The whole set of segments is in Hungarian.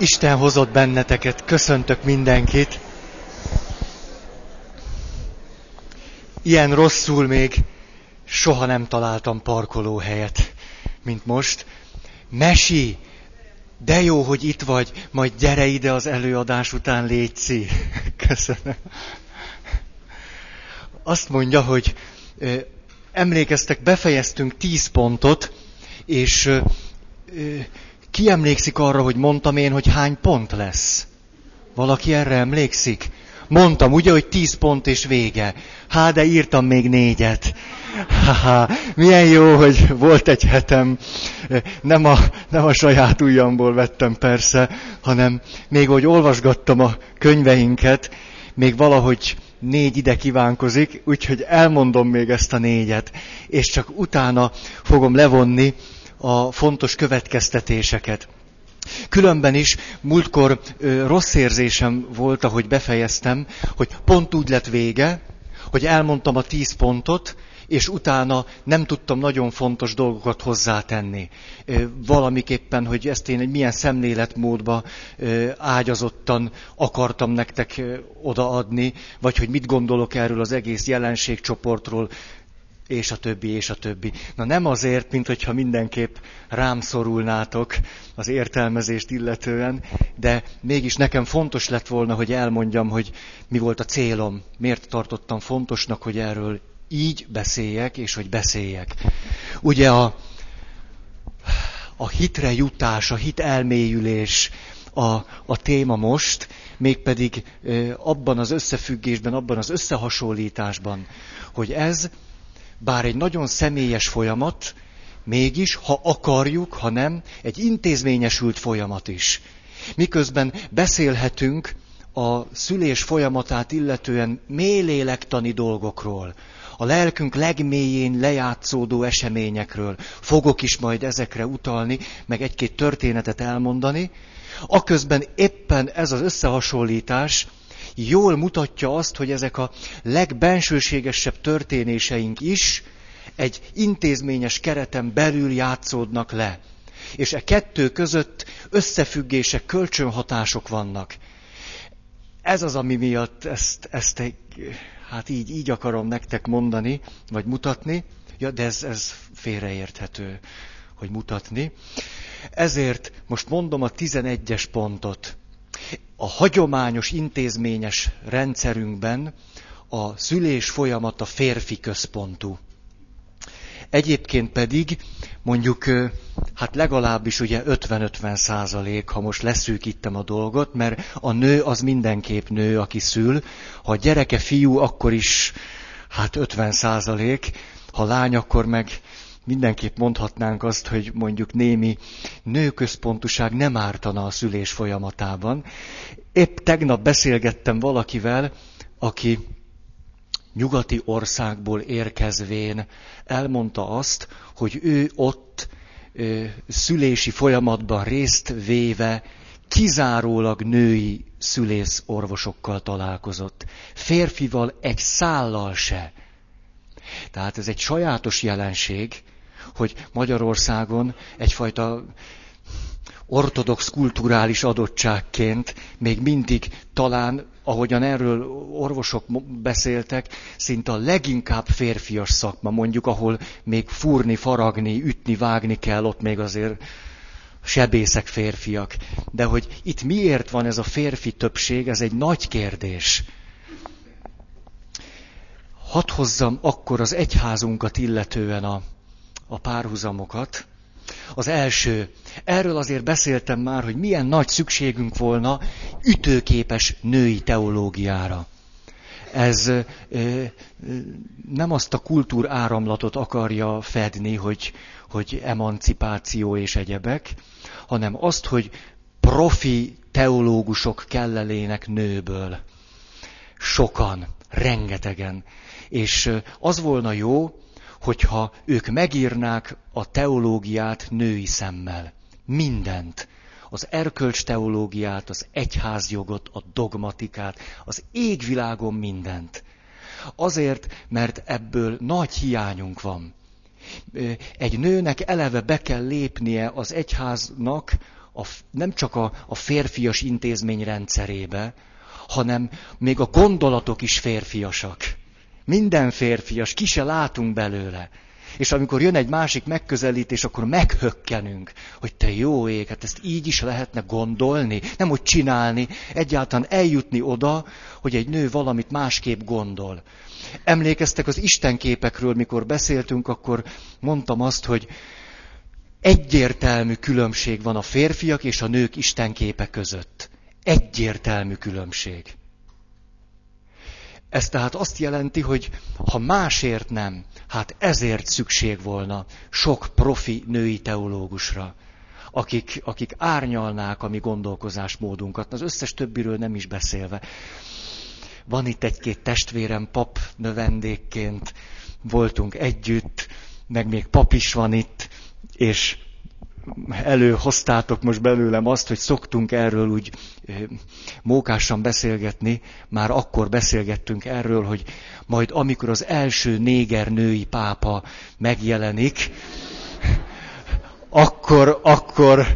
Isten hozott benneteket, köszöntök mindenkit. Ilyen rosszul még soha nem találtam parkolóhelyet, mint most. Mesi, de jó, hogy itt vagy, majd gyere ide az előadás után, létszi. Köszönöm. Azt mondja, hogy emlékeztek, befejeztünk tíz pontot, és ki emlékszik arra, hogy mondtam én, hogy hány pont lesz? Valaki erre emlékszik? Mondtam, ugye, hogy tíz pont és vége. Há, de írtam még négyet. Ha, milyen jó, hogy volt egy hetem. Nem a, nem a saját ujjamból vettem persze, hanem még hogy olvasgattam a könyveinket, még valahogy négy ide kívánkozik, úgyhogy elmondom még ezt a négyet, és csak utána fogom levonni a fontos következtetéseket. Különben is múltkor ö, rossz érzésem volt, ahogy befejeztem, hogy pont úgy lett vége, hogy elmondtam a tíz pontot, és utána nem tudtam nagyon fontos dolgokat hozzátenni. Valamiképpen, hogy ezt én egy milyen szemléletmódba ágyazottan akartam nektek odaadni, vagy hogy mit gondolok erről az egész jelenségcsoportról, és a többi, és a többi. Na nem azért, mint hogyha mindenképp rám szorulnátok az értelmezést illetően, de mégis nekem fontos lett volna, hogy elmondjam, hogy mi volt a célom, miért tartottam fontosnak, hogy erről így beszéljek, és hogy beszéljek. Ugye a, a hitre jutás, a hit elmélyülés a, a téma most, mégpedig abban az összefüggésben, abban az összehasonlításban, hogy ez bár egy nagyon személyes folyamat, mégis, ha akarjuk, ha nem, egy intézményesült folyamat is. Miközben beszélhetünk a szülés folyamatát illetően mélylélektani dolgokról, a lelkünk legmélyén lejátszódó eseményekről. Fogok is majd ezekre utalni, meg egy-két történetet elmondani. Aközben éppen ez az összehasonlítás jól mutatja azt, hogy ezek a legbensőségesebb történéseink is egy intézményes kereten belül játszódnak le. És e kettő között összefüggések, kölcsönhatások vannak. Ez az, ami miatt ezt, ezt egy, hát így, így akarom nektek mondani, vagy mutatni, ja, de ez, ez félreérthető, hogy mutatni. Ezért most mondom a 11-es pontot a hagyományos intézményes rendszerünkben a szülés folyamata férfi központú. Egyébként pedig mondjuk, hát legalábbis ugye 50-50 százalék, ha most leszűkítem a dolgot, mert a nő az mindenképp nő, aki szül. Ha a gyereke fiú, akkor is hát 50 százalék, ha lány, akkor meg mindenképp mondhatnánk azt, hogy mondjuk némi nőközpontuság nem ártana a szülés folyamatában. Épp tegnap beszélgettem valakivel, aki nyugati országból érkezvén elmondta azt, hogy ő ott ö, szülési folyamatban részt véve kizárólag női szülész orvosokkal találkozott. Férfival egy szállal se. Tehát ez egy sajátos jelenség, hogy Magyarországon egyfajta ortodox kulturális adottságként még mindig talán, ahogyan erről orvosok beszéltek, szinte a leginkább férfias szakma, mondjuk, ahol még fúrni, faragni, ütni, vágni kell, ott még azért sebészek férfiak. De hogy itt miért van ez a férfi többség, ez egy nagy kérdés. Hadd hozzam akkor az egyházunkat illetően a, a párhuzamokat. Az első, erről azért beszéltem már, hogy milyen nagy szükségünk volna ütőképes női teológiára. Ez ö, ö, nem azt a kultúráramlatot akarja fedni, hogy, hogy emancipáció és egyebek, hanem azt, hogy profi teológusok kellelének nőből. Sokan, rengetegen. És az volna jó, hogyha ők megírnák a teológiát női szemmel. Mindent. Az erkölcs teológiát, az egyházjogot, a dogmatikát, az égvilágon mindent. Azért, mert ebből nagy hiányunk van. Egy nőnek eleve be kell lépnie az egyháznak a, nem csak a, a férfias intézmény rendszerébe, hanem még a gondolatok is férfiasak. Minden férfias, ki se látunk belőle. És amikor jön egy másik megközelítés, akkor meghökkenünk, hogy te jó ég, hát ezt így is lehetne gondolni, nem hogy csinálni, egyáltalán eljutni oda, hogy egy nő valamit másképp gondol. Emlékeztek az istenképekről, mikor beszéltünk, akkor mondtam azt, hogy egyértelmű különbség van a férfiak és a nők istenképe között. Egyértelmű különbség. Ez tehát azt jelenti, hogy ha másért nem, hát ezért szükség volna sok profi női teológusra, akik, akik árnyalnák a mi gondolkozásmódunkat, az összes többiről nem is beszélve. Van itt egy-két testvérem pap növendékként, voltunk együtt, meg még pap is van itt, és előhoztátok most belőlem azt, hogy szoktunk erről úgy mókásan beszélgetni, már akkor beszélgettünk erről, hogy majd amikor az első néger női pápa megjelenik, akkor, akkor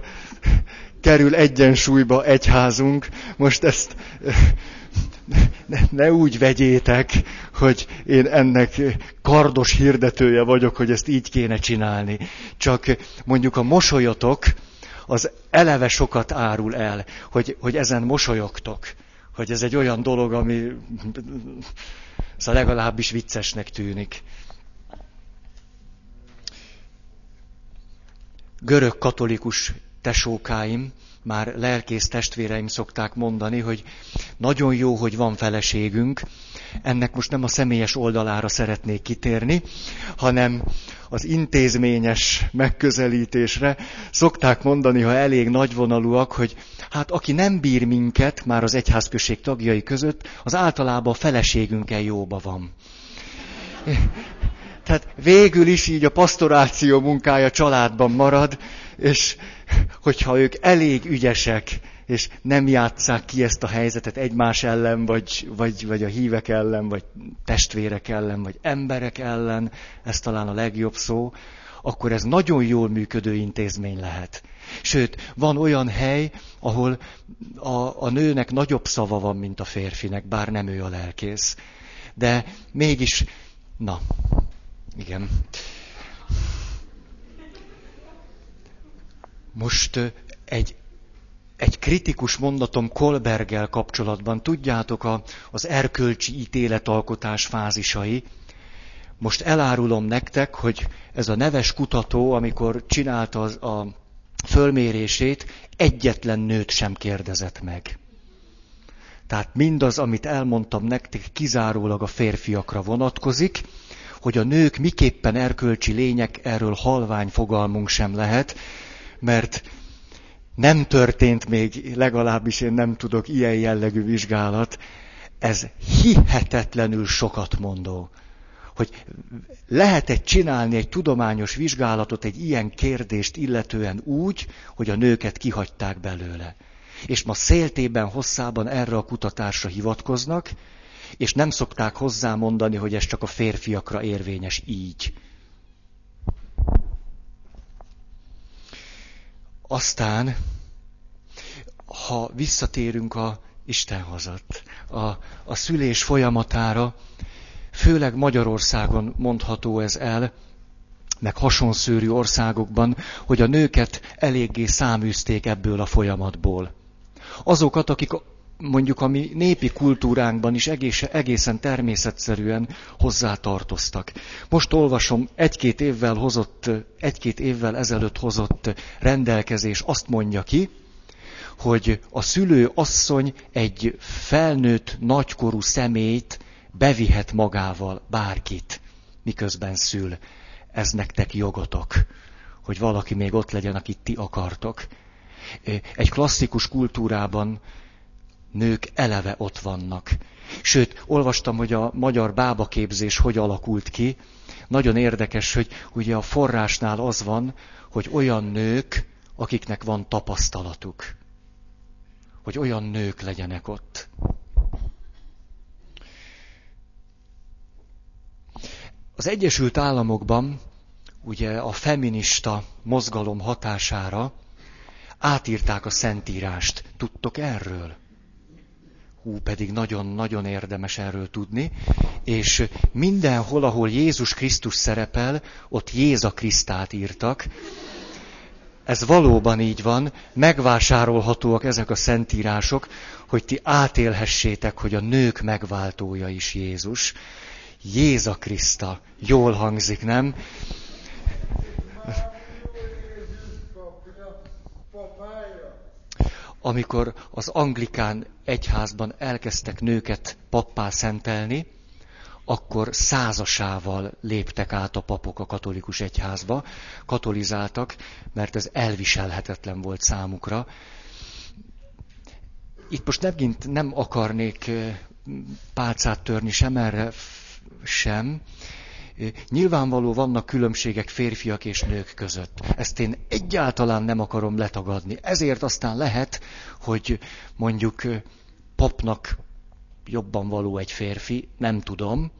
kerül egyensúlyba egyházunk. Most ezt ne, ne úgy vegyétek, hogy én ennek kardos hirdetője vagyok, hogy ezt így kéne csinálni. Csak mondjuk a mosolyotok az eleve sokat árul el, hogy, hogy ezen mosolyogtok. Hogy ez egy olyan dolog, ami szóval legalábbis viccesnek tűnik. Görög katolikus tesókáim már lelkész testvéreim szokták mondani, hogy nagyon jó, hogy van feleségünk. Ennek most nem a személyes oldalára szeretnék kitérni, hanem az intézményes megközelítésre. Szokták mondani, ha elég nagyvonalúak, hogy hát aki nem bír minket, már az egyházközség tagjai között, az általában a feleségünkkel jóba van. Tehát végül is így a pastoráció munkája családban marad, és hogyha ők elég ügyesek, és nem játsszák ki ezt a helyzetet egymás ellen, vagy, vagy, vagy a hívek ellen, vagy testvérek ellen, vagy emberek ellen, ez talán a legjobb szó, akkor ez nagyon jól működő intézmény lehet. Sőt, van olyan hely, ahol a, a nőnek nagyobb szava van, mint a férfinek, bár nem ő a lelkész. De mégis, na, igen. Most egy, egy kritikus mondatom Kolbergel kapcsolatban. Tudjátok, a, az erkölcsi ítéletalkotás fázisai. Most elárulom nektek, hogy ez a neves kutató, amikor csinálta az, a fölmérését, egyetlen nőt sem kérdezett meg. Tehát mindaz, amit elmondtam nektek, kizárólag a férfiakra vonatkozik, hogy a nők miképpen erkölcsi lények, erről halvány fogalmunk sem lehet, mert nem történt még, legalábbis én nem tudok ilyen jellegű vizsgálat, ez hihetetlenül sokat mondó. Hogy lehet-e csinálni egy tudományos vizsgálatot egy ilyen kérdést illetően úgy, hogy a nőket kihagyták belőle. És ma széltében, hosszában erre a kutatásra hivatkoznak, és nem szokták hozzámondani, hogy ez csak a férfiakra érvényes így. Aztán, ha visszatérünk a Isten hazat, a, a szülés folyamatára, főleg Magyarországon mondható ez el, meg hasonszőrű országokban, hogy a nőket eléggé száműzték ebből a folyamatból. Azokat, akik mondjuk a mi népi kultúránkban is egészen természetszerűen hozzátartoztak. Most olvasom egy-két évvel hozott, egy-két évvel ezelőtt hozott rendelkezés azt mondja ki, hogy a szülő asszony egy felnőtt, nagykorú szemét bevihet magával bárkit, miközben szül. Ez nektek jogotok, hogy valaki még ott legyen, akit ti akartok. Egy klasszikus kultúrában nők eleve ott vannak. Sőt, olvastam, hogy a magyar bábaképzés hogy alakult ki. Nagyon érdekes, hogy ugye a forrásnál az van, hogy olyan nők, akiknek van tapasztalatuk. Hogy olyan nők legyenek ott. Az Egyesült Államokban ugye a feminista mozgalom hatására Átírták a Szentírást. Tudtok erről? Hú, pedig nagyon-nagyon érdemes erről tudni. És mindenhol, ahol Jézus Krisztus szerepel, ott Jéza Krisztát írtak. Ez valóban így van, megvásárolhatóak ezek a szentírások, hogy ti átélhessétek, hogy a nők megváltója is Jézus. Jéza Kriszta. Jól hangzik, nem? Amikor az anglikán egyházban elkezdtek nőket pappá szentelni, akkor százasával léptek át a papok a katolikus egyházba, katolizáltak, mert ez elviselhetetlen volt számukra. Itt most megint nem akarnék pálcát törni sem erre, sem. Nyilvánvaló vannak különbségek férfiak és nők között. Ezt én egyáltalán nem akarom letagadni. Ezért aztán lehet, hogy mondjuk papnak jobban való egy férfi, nem tudom.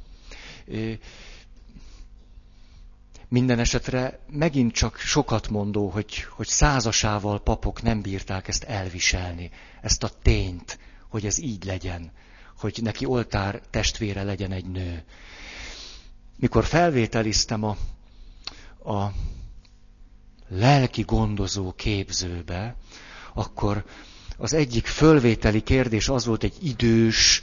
Minden esetre megint csak sokat mondó, hogy, hogy százasával papok nem bírták ezt elviselni, ezt a tényt, hogy ez így legyen, hogy neki oltár testvére legyen egy nő. Mikor felvételiztem a, a lelki gondozó képzőbe, akkor az egyik fölvételi kérdés az volt, egy idős,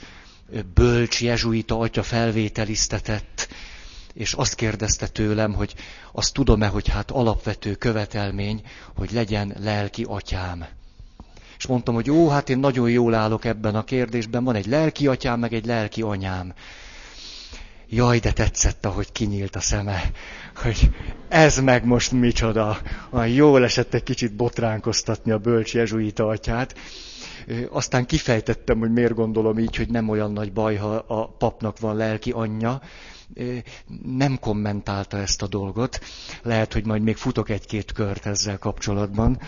bölcs jezsuita atya felvételiztetett, és azt kérdezte tőlem, hogy azt tudom-e, hogy hát alapvető követelmény, hogy legyen lelki atyám. És mondtam, hogy jó, hát én nagyon jól állok ebben a kérdésben, van egy lelki atyám, meg egy lelki anyám. Jaj, de tetszett, ahogy kinyílt a szeme, hogy ez meg most micsoda. A jól esett egy kicsit botránkoztatni a bölcs jezsuita atyát. Aztán kifejtettem, hogy miért gondolom így, hogy nem olyan nagy baj, ha a papnak van lelki anyja. Nem kommentálta ezt a dolgot. Lehet, hogy majd még futok egy-két kört ezzel kapcsolatban.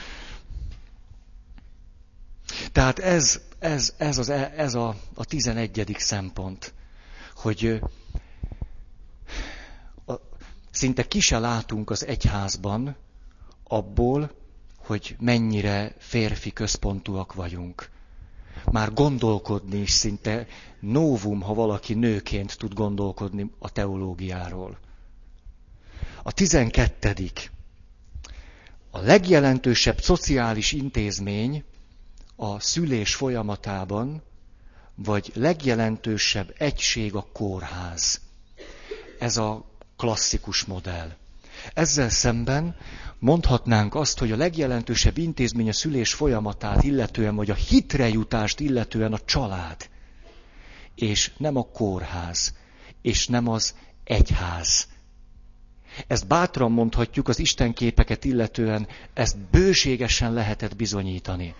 Tehát ez, ez, ez, az, ez a, a tizenegyedik szempont, hogy szinte ki se látunk az egyházban abból, hogy mennyire férfi központúak vagyunk. Már gondolkodni is szinte novum, ha valaki nőként tud gondolkodni a teológiáról. A tizenkettedik. A legjelentősebb szociális intézmény a szülés folyamatában, vagy legjelentősebb egység a kórház. Ez a klasszikus modell. Ezzel szemben mondhatnánk azt, hogy a legjelentősebb intézmény a szülés folyamatát illetően, vagy a hitrejutást illetően a család, és nem a kórház, és nem az egyház. Ezt bátran mondhatjuk az istenképeket illetően, ezt bőségesen lehetett bizonyítani,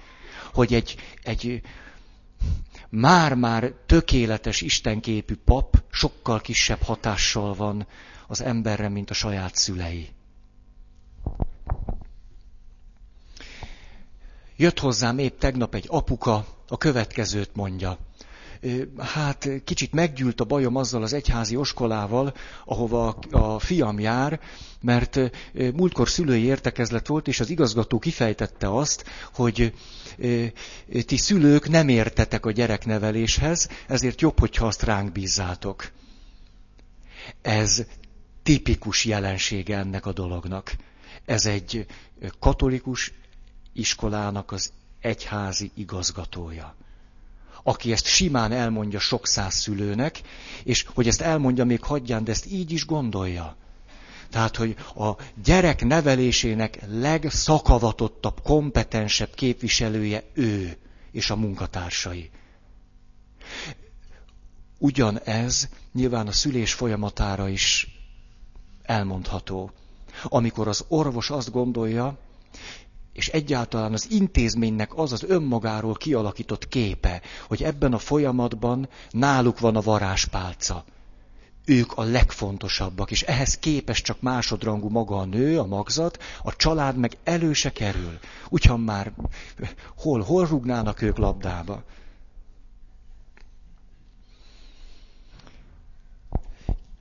hogy egy, egy már-már tökéletes istenképű pap sokkal kisebb hatással van az emberre, mint a saját szülei. Jött hozzám épp tegnap egy apuka, a következőt mondja. Hát kicsit meggyűlt a bajom azzal az egyházi oskolával, ahova a fiam jár, mert múltkor szülői értekezlet volt, és az igazgató kifejtette azt, hogy ti szülők nem értetek a gyerekneveléshez, ezért jobb, hogyha azt ránk bízzátok. Ez tipikus jelensége ennek a dolognak. Ez egy katolikus iskolának az egyházi igazgatója aki ezt simán elmondja sok száz szülőnek, és hogy ezt elmondja, még hagyján, de ezt így is gondolja. Tehát, hogy a gyerek nevelésének legszakavatottabb, kompetensebb képviselője ő és a munkatársai. Ugyanez nyilván a szülés folyamatára is elmondható. Amikor az orvos azt gondolja, és egyáltalán az intézménynek az az önmagáról kialakított képe, hogy ebben a folyamatban náluk van a varázspálca. Ők a legfontosabbak, és ehhez képes csak másodrangú maga a nő, a magzat, a család meg előse kerül. Ugyan már hol, hol rúgnának ők labdába?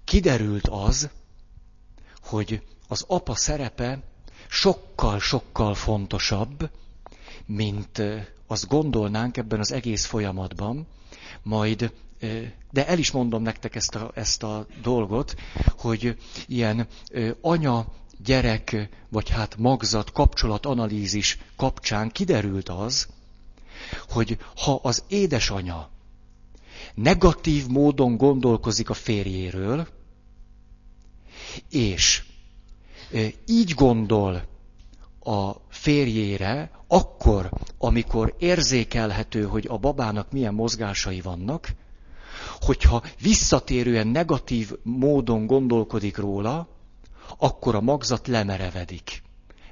Kiderült az, hogy az apa szerepe sokkal-sokkal fontosabb, mint azt gondolnánk ebben az egész folyamatban, majd, de el is mondom nektek ezt a, ezt a dolgot, hogy ilyen anya gyerek, vagy hát magzat kapcsolatanalízis kapcsán kiderült az, hogy ha az édesanya negatív módon gondolkozik a férjéről, és így gondol a férjére, akkor, amikor érzékelhető, hogy a babának milyen mozgásai vannak, hogyha visszatérően negatív módon gondolkodik róla, akkor a magzat lemerevedik.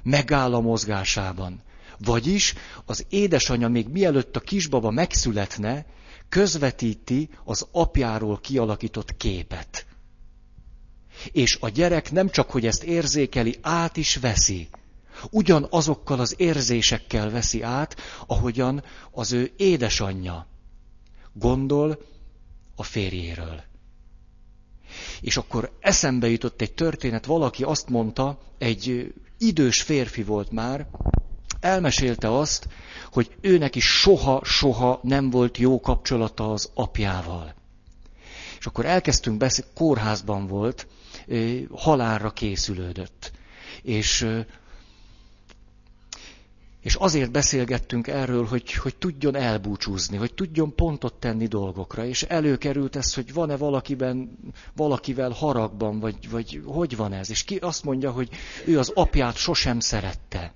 Megáll a mozgásában. Vagyis az édesanyja még mielőtt a kisbaba megszületne, közvetíti az apjáról kialakított képet. És a gyerek nem csak, hogy ezt érzékeli, át is veszi. Ugyanazokkal az érzésekkel veszi át, ahogyan az ő édesanyja gondol a férjéről. És akkor eszembe jutott egy történet, valaki azt mondta, egy idős férfi volt már, elmesélte azt, hogy őnek is soha-soha nem volt jó kapcsolata az apjával. És akkor elkezdtünk beszélni, kórházban volt, halálra készülődött. És és azért beszélgettünk erről, hogy, hogy tudjon elbúcsúzni, hogy tudjon pontot tenni dolgokra. És előkerült ez, hogy van-e valakiben, valakivel haragban, vagy, vagy hogy van ez. És ki azt mondja, hogy ő az apját sosem szerette.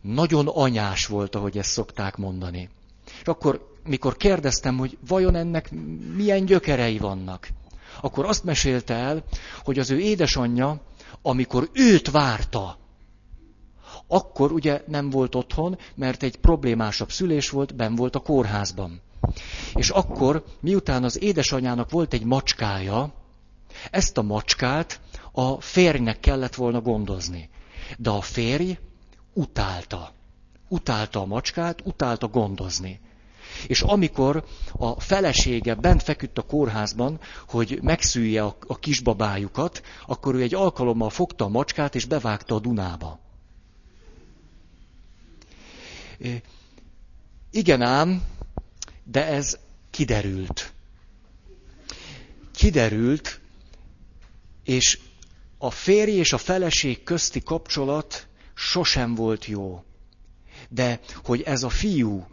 Nagyon anyás volt, ahogy ezt szokták mondani. És akkor, mikor kérdeztem, hogy vajon ennek milyen gyökerei vannak, akkor azt mesélte el, hogy az ő édesanyja, amikor őt várta, akkor ugye nem volt otthon, mert egy problémásabb szülés volt, ben volt a kórházban. És akkor, miután az édesanyának volt egy macskája, ezt a macskát a férjnek kellett volna gondozni. De a férj utálta. Utálta a macskát, utálta gondozni. És amikor a felesége bent feküdt a kórházban, hogy megszülje a, a kisbabájukat, akkor ő egy alkalommal fogta a macskát és bevágta a Dunába. Igen ám, de ez kiderült. Kiderült, és a férj és a feleség közti kapcsolat sosem volt jó. De hogy ez a fiú,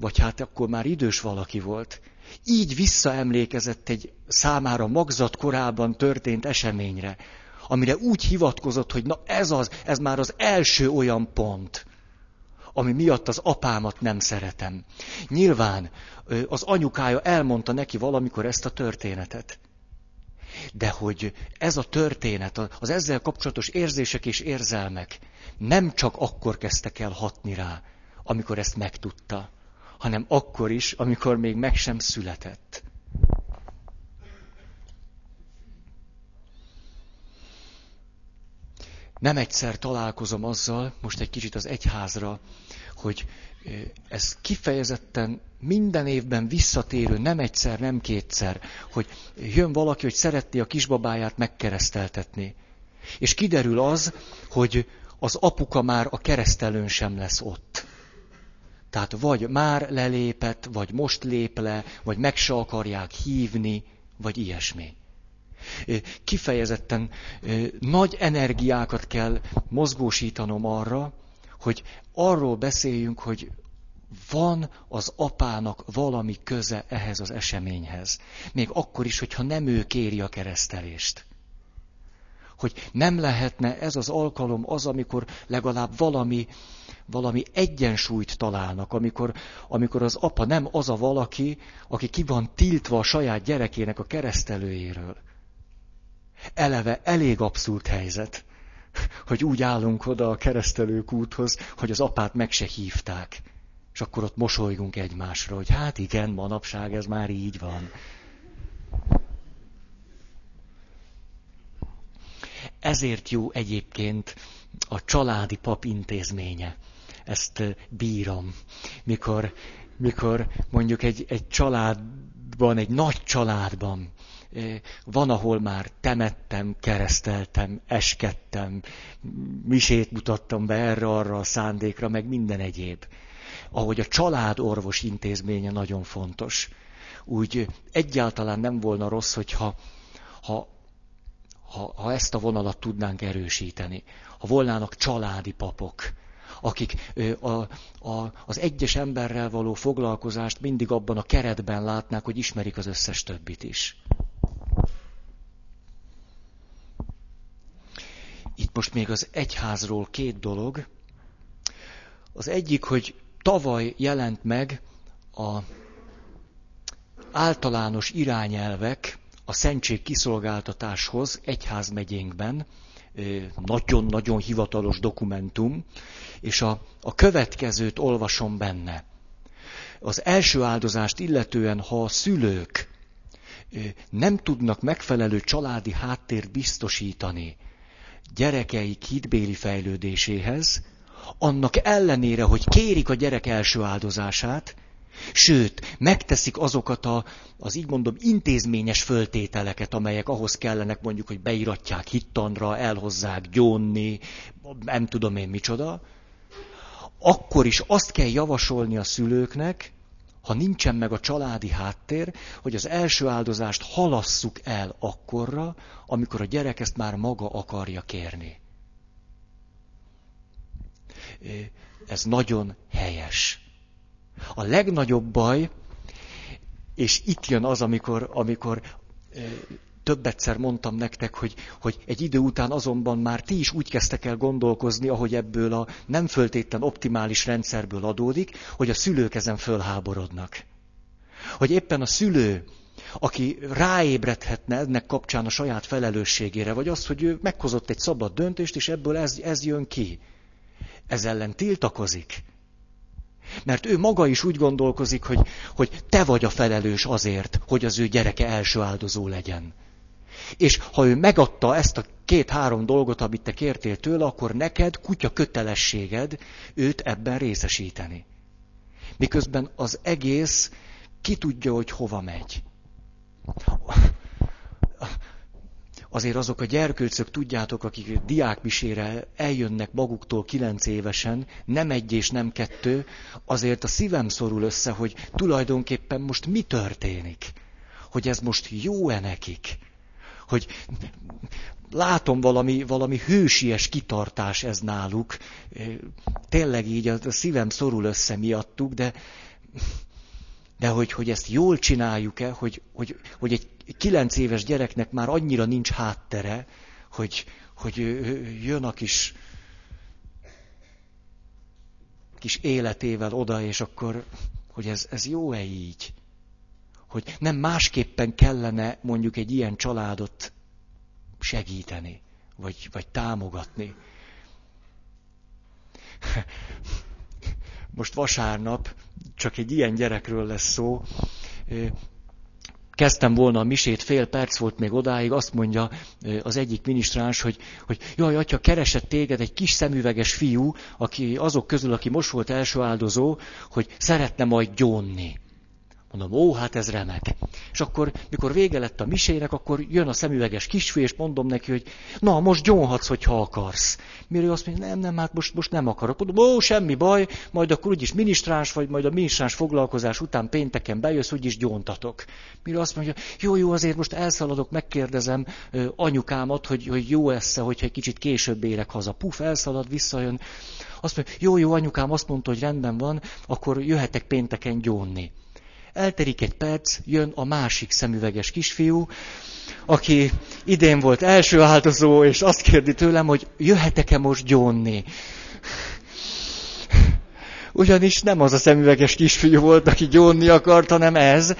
vagy hát akkor már idős valaki volt, így visszaemlékezett egy számára magzat korában történt eseményre, amire úgy hivatkozott, hogy na ez az, ez már az első olyan pont, ami miatt az apámat nem szeretem. Nyilván az anyukája elmondta neki valamikor ezt a történetet. De hogy ez a történet, az ezzel kapcsolatos érzések és érzelmek nem csak akkor kezdtek el hatni rá, amikor ezt megtudta, hanem akkor is, amikor még meg sem született. Nem egyszer találkozom azzal, most egy kicsit az egyházra, hogy ez kifejezetten minden évben visszatérő, nem egyszer, nem kétszer, hogy jön valaki, hogy szeretné a kisbabáját megkereszteltetni. És kiderül az, hogy az apuka már a keresztelőn sem lesz ott. Tehát vagy már lelépett, vagy most lép le, vagy meg se akarják hívni, vagy ilyesmi. Kifejezetten nagy energiákat kell mozgósítanom arra, hogy arról beszéljünk, hogy van az apának valami köze ehhez az eseményhez. Még akkor is, hogyha nem ő kéri a keresztelést. Hogy nem lehetne ez az alkalom az, amikor legalább valami, valami egyensúlyt találnak, amikor, amikor az apa nem az a valaki, aki ki van tiltva a saját gyerekének a keresztelőjéről. Eleve elég abszurd helyzet hogy úgy állunk oda a keresztelők úthoz, hogy az apát meg se hívták. És akkor ott mosolygunk egymásra, hogy hát igen, manapság ez már így van. Ezért jó egyébként a családi pap intézménye. Ezt bírom. Mikor, mikor mondjuk egy, egy családban, egy nagy családban van, ahol már temettem, kereszteltem, eskedtem, misét mutattam be erre-arra a szándékra, meg minden egyéb. Ahogy a családorvos intézménye nagyon fontos. Úgy egyáltalán nem volna rossz, hogyha ha, ha, ha ezt a vonalat tudnánk erősíteni. Ha volnának családi papok, akik a, a, az egyes emberrel való foglalkozást mindig abban a keretben látnák, hogy ismerik az összes többit is. Itt most még az egyházról két dolog. Az egyik, hogy tavaly jelent meg a általános irányelvek a szentség kiszolgáltatáshoz egyházmegyénkben, nagyon-nagyon hivatalos dokumentum, és a, a következőt olvasom benne. Az első áldozást illetően, ha a szülők nem tudnak megfelelő családi háttért biztosítani gyerekeik hitbéli fejlődéséhez, annak ellenére, hogy kérik a gyerek első áldozását, Sőt, megteszik azokat a, az így mondom, intézményes föltételeket, amelyek ahhoz kellenek mondjuk, hogy beiratják hittanra, elhozzák gyónni, nem tudom én micsoda, akkor is azt kell javasolni a szülőknek, ha nincsen meg a családi háttér, hogy az első áldozást halasszuk el akkorra, amikor a gyerek ezt már maga akarja kérni. Ez nagyon helyes. A legnagyobb baj, és itt jön az, amikor, amikor több egyszer mondtam nektek, hogy, hogy egy idő után azonban már ti is úgy kezdtek el gondolkozni, ahogy ebből a nem föltétlen optimális rendszerből adódik, hogy a szülők ezen fölháborodnak. Hogy éppen a szülő, aki ráébredhetne ennek kapcsán a saját felelősségére, vagy az, hogy ő meghozott egy szabad döntést, és ebből ez, ez jön ki. Ez ellen tiltakozik. Mert ő maga is úgy gondolkozik, hogy, hogy te vagy a felelős azért, hogy az ő gyereke első áldozó legyen. És ha ő megadta ezt a két-három dolgot, amit te kértél tőle, akkor neked kutya kötelességed őt ebben részesíteni. Miközben az egész ki tudja, hogy hova megy azért azok a gyerkőcök, tudjátok, akik diákmisére eljönnek maguktól kilenc évesen, nem egy és nem kettő, azért a szívem szorul össze, hogy tulajdonképpen most mi történik. Hogy ez most jó-e nekik. Hogy látom valami, valami hősies kitartás ez náluk. Tényleg így a szívem szorul össze miattuk, de, de hogy, hogy ezt jól csináljuk-e, hogy, hogy, hogy egy kilenc éves gyereknek már annyira nincs háttere, hogy, hogy jön a kis, kis életével oda, és akkor, hogy ez, ez jó-e így? Hogy nem másképpen kellene mondjuk egy ilyen családot segíteni, vagy, vagy támogatni. Most vasárnap csak egy ilyen gyerekről lesz szó, kezdtem volna a misét, fél perc volt még odáig, azt mondja az egyik minisztráns, hogy, hogy jaj, atya, keresett téged egy kis szemüveges fiú, aki azok közül, aki most volt első áldozó, hogy szeretne majd gyónni. Mondom, ó, hát ez remek. És akkor, mikor vége lett a misének, akkor jön a szemüveges kisfiú, és mondom neki, hogy na, most gyónhatsz, hogyha akarsz. Mire azt mondja, nem, nem, hát most, most nem akarok. Mondom, ó, semmi baj, majd akkor úgyis minisztráns vagy, majd a minisztráns foglalkozás után pénteken bejössz, úgyis gyóntatok. Mire azt mondja, jó, jó, azért most elszaladok, megkérdezem ö, anyukámat, hogy, hogy jó esze, hogyha egy kicsit később érek haza. Puf, elszalad, visszajön. Azt mondja, jó, jó, anyukám azt mondta, hogy rendben van, akkor jöhetek pénteken gyónni. Elterik egy perc, jön a másik szemüveges kisfiú, aki idén volt első áldozó, és azt kérdi tőlem, hogy jöhetek-e most gyónni. Ugyanis nem az a szemüveges kisfiú volt, aki gyónni akart, hanem ez.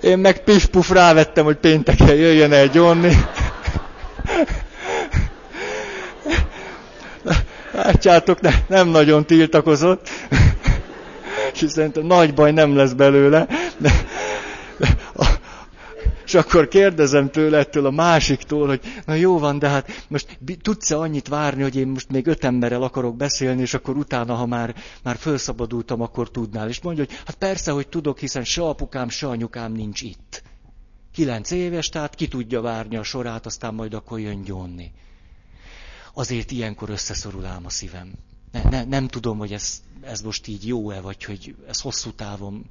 Én meg pif-puf rávettem, hogy pénteken jöjjön el gyónni. Látjátok, ne, nem nagyon tiltakozott. És szerintem nagy baj nem lesz belőle. De, de, a, És akkor kérdezem tőle ettől a másiktól, hogy na jó van, de hát most tudsz-e annyit várni, hogy én most még öt emberrel akarok beszélni, és akkor utána, ha már, már felszabadultam, akkor tudnál. És mondja, hogy hát persze, hogy tudok, hiszen se apukám, se anyukám nincs itt. Kilenc éves, tehát ki tudja várni a sorát, aztán majd akkor jön gyónni. Azért ilyenkor összeszorul ám a szívem. Ne, ne, nem tudom, hogy ez, ez most így jó-e, vagy hogy ez hosszú távon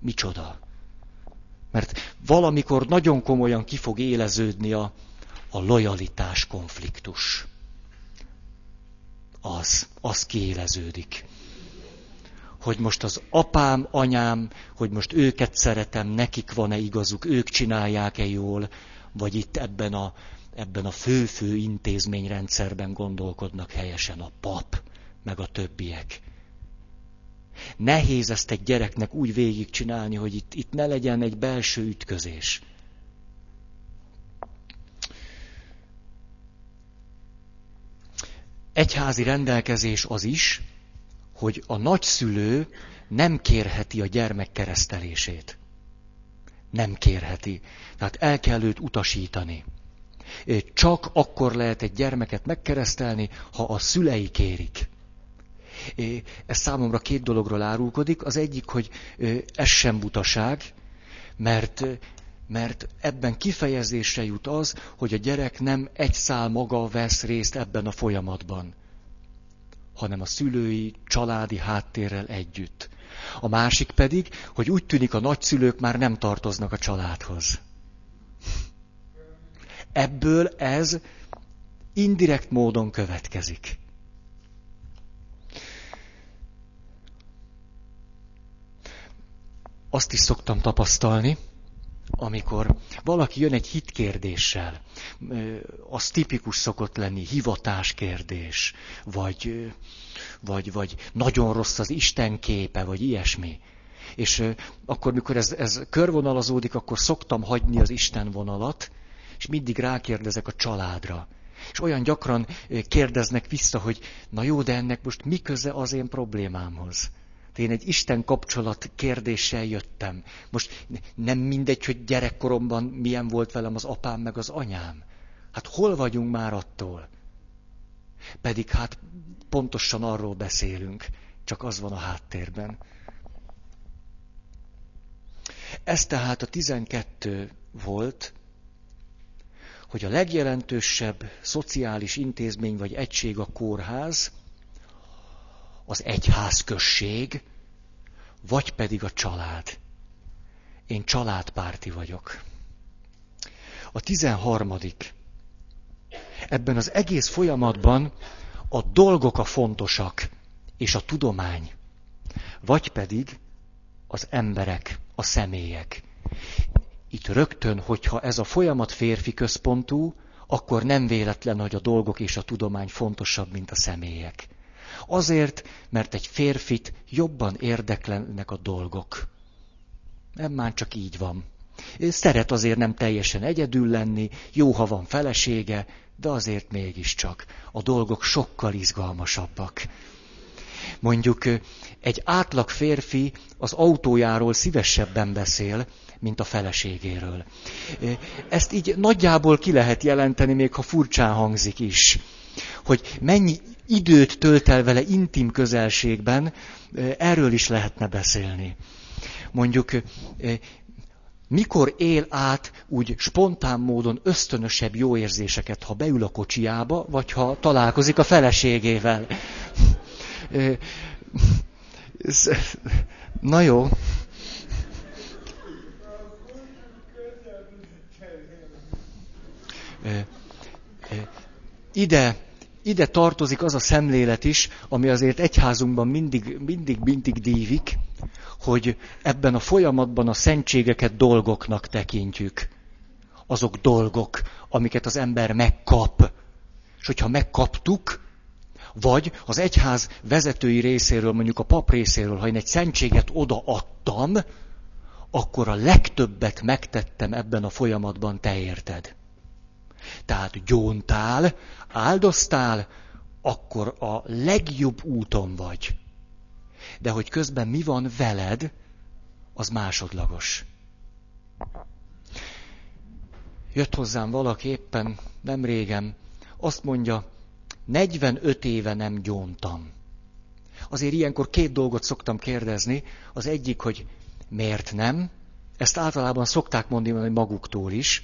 micsoda. Mert valamikor nagyon komolyan ki fog éleződni a, a lojalitás konfliktus. Az, az kiéleződik. Hogy most az apám, anyám, hogy most őket szeretem, nekik van-e igazuk, ők csinálják-e jól, vagy itt ebben a, ebben a fő-fő intézményrendszerben gondolkodnak helyesen a pap, meg a többiek. Nehéz ezt egy gyereknek úgy végigcsinálni, hogy itt, itt ne legyen egy belső ütközés. Egyházi rendelkezés az is, hogy a nagyszülő nem kérheti a gyermek keresztelését. Nem kérheti. Tehát el kell őt utasítani. Csak akkor lehet egy gyermeket megkeresztelni, ha a szülei kérik. Ez számomra két dologról árulkodik. Az egyik, hogy ez sem butaság, mert, mert ebben kifejezésre jut az, hogy a gyerek nem egy szál maga vesz részt ebben a folyamatban, hanem a szülői, családi háttérrel együtt. A másik pedig, hogy úgy tűnik a nagyszülők már nem tartoznak a családhoz. Ebből ez indirekt módon következik. azt is szoktam tapasztalni, amikor valaki jön egy hitkérdéssel, az tipikus szokott lenni hivatáskérdés, vagy, vagy, vagy nagyon rossz az Isten képe, vagy ilyesmi. És akkor, mikor ez, ez körvonalazódik, akkor szoktam hagyni az Isten vonalat, és mindig rákérdezek a családra. És olyan gyakran kérdeznek vissza, hogy na jó, de ennek most mi köze az én problémámhoz? én egy Isten kapcsolat kérdéssel jöttem. Most nem mindegy, hogy gyerekkoromban milyen volt velem az apám meg az anyám. Hát hol vagyunk már attól? Pedig hát pontosan arról beszélünk, csak az van a háttérben. Ez tehát a 12 volt, hogy a legjelentősebb szociális intézmény vagy egység a kórház, az egyházközség, vagy pedig a család. Én családpárti vagyok. A tizenharmadik. Ebben az egész folyamatban a dolgok a fontosak, és a tudomány. Vagy pedig az emberek, a személyek. Itt rögtön, hogyha ez a folyamat férfi központú, akkor nem véletlen, hogy a dolgok és a tudomány fontosabb, mint a személyek. Azért, mert egy férfit jobban érdeklenek a dolgok. Nem már csak így van. Szeret azért nem teljesen egyedül lenni, jó, ha van felesége, de azért mégiscsak. A dolgok sokkal izgalmasabbak. Mondjuk egy átlag férfi az autójáról szívesebben beszél, mint a feleségéről. Ezt így nagyjából ki lehet jelenteni, még ha furcsán hangzik is. Hogy mennyi időt tölt el vele intim közelségben, erről is lehetne beszélni. Mondjuk, mikor él át úgy spontán módon ösztönösebb jó érzéseket, ha beül a kocsiába, vagy ha találkozik a feleségével. Na jó. Ide ide tartozik az a szemlélet is, ami azért egyházunkban mindig, mindig, mindig dívik, hogy ebben a folyamatban a szentségeket dolgoknak tekintjük. Azok dolgok, amiket az ember megkap. És hogyha megkaptuk, vagy az egyház vezetői részéről, mondjuk a pap részéről, ha én egy szentséget odaadtam, akkor a legtöbbet megtettem ebben a folyamatban, te érted. Tehát gyóntál, áldoztál, akkor a legjobb úton vagy. De hogy közben mi van veled, az másodlagos. Jött hozzám valaki éppen nem régen, azt mondja, 45 éve nem gyóntam. Azért ilyenkor két dolgot szoktam kérdezni. Az egyik, hogy miért nem? Ezt általában szokták mondani maguktól is.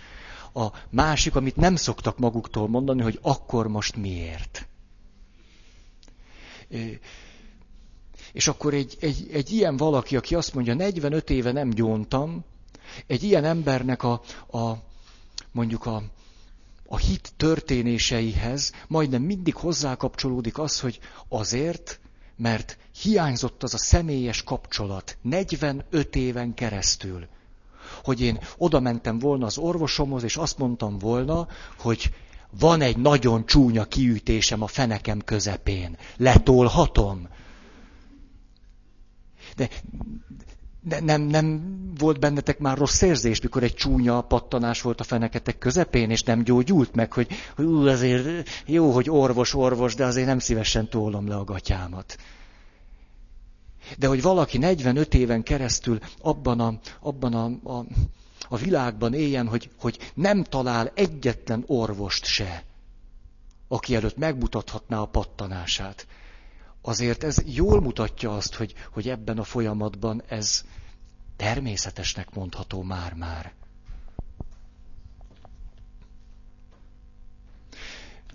A másik, amit nem szoktak maguktól mondani, hogy akkor most miért. És akkor egy, egy, egy ilyen valaki, aki azt mondja, 45 éve nem gyóntam, egy ilyen embernek a, a mondjuk a, a hit történéseihez majdnem mindig hozzákapcsolódik az, hogy azért, mert hiányzott az a személyes kapcsolat 45 éven keresztül. Hogy én oda mentem volna az orvosomhoz, és azt mondtam volna, hogy van egy nagyon csúnya kiütésem a fenekem közepén. Letolhatom? De ne, nem, nem volt bennetek már rossz érzés, mikor egy csúnya pattanás volt a feneketek közepén, és nem gyógyult meg, hogy ú, azért jó, hogy orvos, orvos, de azért nem szívesen tólom le a gatyámat. De hogy valaki 45 éven keresztül abban a, abban a, a, a világban éljen, hogy, hogy nem talál egyetlen orvost se, aki előtt megmutathatná a pattanását azért ez jól mutatja azt, hogy, hogy ebben a folyamatban ez természetesnek mondható már-már.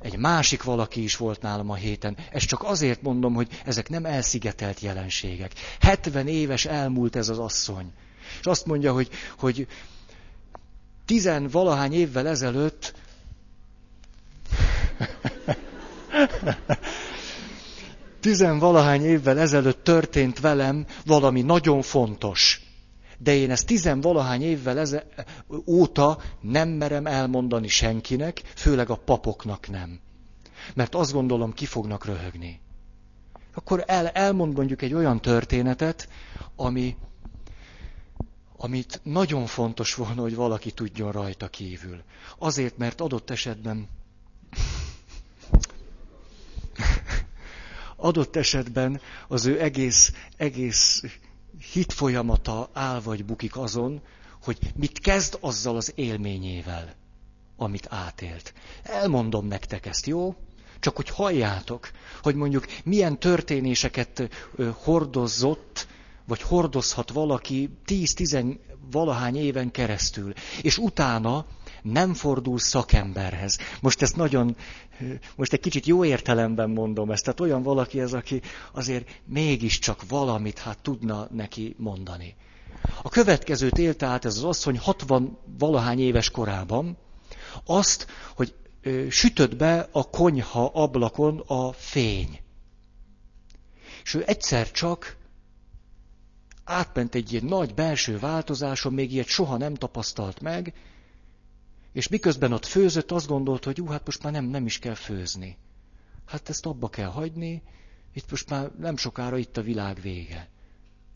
Egy másik valaki is volt nálam a héten. Ezt csak azért mondom, hogy ezek nem elszigetelt jelenségek. 70 éves elmúlt ez az asszony. És azt mondja, hogy, hogy tizen valahány évvel ezelőtt tizenvalahány évvel ezelőtt történt velem valami nagyon fontos. De én ezt tizenvalahány évvel eze- óta nem merem elmondani senkinek, főleg a papoknak nem. Mert azt gondolom, ki fognak röhögni. Akkor el, elmond mondjuk egy olyan történetet, ami, amit nagyon fontos volna, hogy valaki tudjon rajta kívül. Azért, mert adott esetben adott esetben az ő egész, egész hit folyamata áll vagy bukik azon, hogy mit kezd azzal az élményével, amit átélt. Elmondom nektek ezt, jó? Csak hogy halljátok, hogy mondjuk milyen történéseket hordozott, vagy hordozhat valaki 10-10 valahány éven keresztül, és utána nem fordul szakemberhez. Most ezt nagyon, most egy kicsit jó értelemben mondom ezt, tehát olyan valaki ez, aki azért mégiscsak valamit hát tudna neki mondani. A következőt élte át ez az asszony 60 valahány éves korában, azt, hogy ö, sütött be a konyha ablakon a fény. És ő egyszer csak átment egy ilyen nagy belső változáson, még ilyet soha nem tapasztalt meg, és miközben ott főzött, azt gondolt, hogy ú, hát most már nem, nem is kell főzni. Hát ezt abba kell hagyni, itt most már nem sokára itt a világ vége.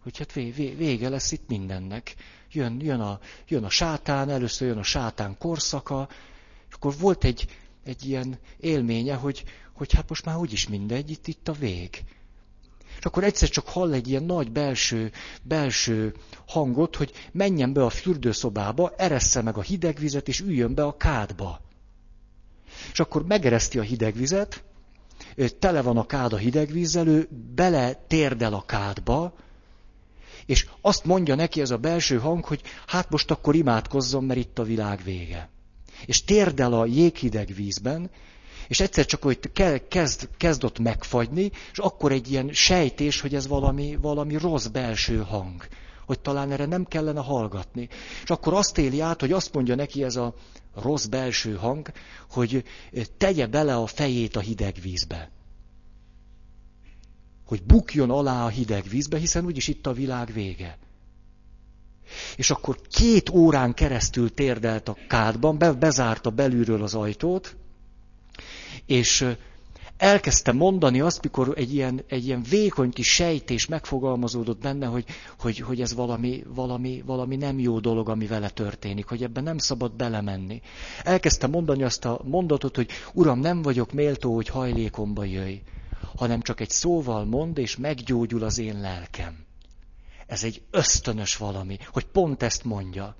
Hogy hát vége lesz itt mindennek. Jön, jön, a, jön a sátán, először jön a sátán korszaka, és akkor volt egy, egy ilyen élménye, hogy, hogy hát most már úgyis mindegy, itt, itt a vég. És akkor egyszer csak hall egy ilyen nagy belső, belső hangot, hogy menjen be a fürdőszobába, eressze meg a hideg vizet, és üljön be a kádba. És akkor megereszti a hideg vizet, tele van a kád a hideg vízzel, ő bele térdel a kádba, és azt mondja neki ez a belső hang, hogy hát most akkor imádkozzon, mert itt a világ vége. És térdel a jéghideg vízben, és egyszer csak, hogy kezd, kezd ott megfagyni, és akkor egy ilyen sejtés, hogy ez valami, valami rossz belső hang. Hogy talán erre nem kellene hallgatni. És akkor azt éli át, hogy azt mondja neki ez a rossz belső hang, hogy tegye bele a fejét a hideg vízbe. Hogy bukjon alá a hideg vízbe, hiszen úgyis itt a világ vége. És akkor két órán keresztül térdelt a kádban, be, bezárta belülről az ajtót, és elkezdte mondani azt, mikor egy ilyen, egy ilyen vékony kis sejtés megfogalmazódott benne, hogy, hogy, hogy ez valami, valami, valami nem jó dolog, ami vele történik, hogy ebben nem szabad belemenni. Elkezdte mondani azt a mondatot, hogy Uram, nem vagyok méltó, hogy hajlékomba jöjj, hanem csak egy szóval mond, és meggyógyul az én lelkem. Ez egy ösztönös valami, hogy pont ezt mondja.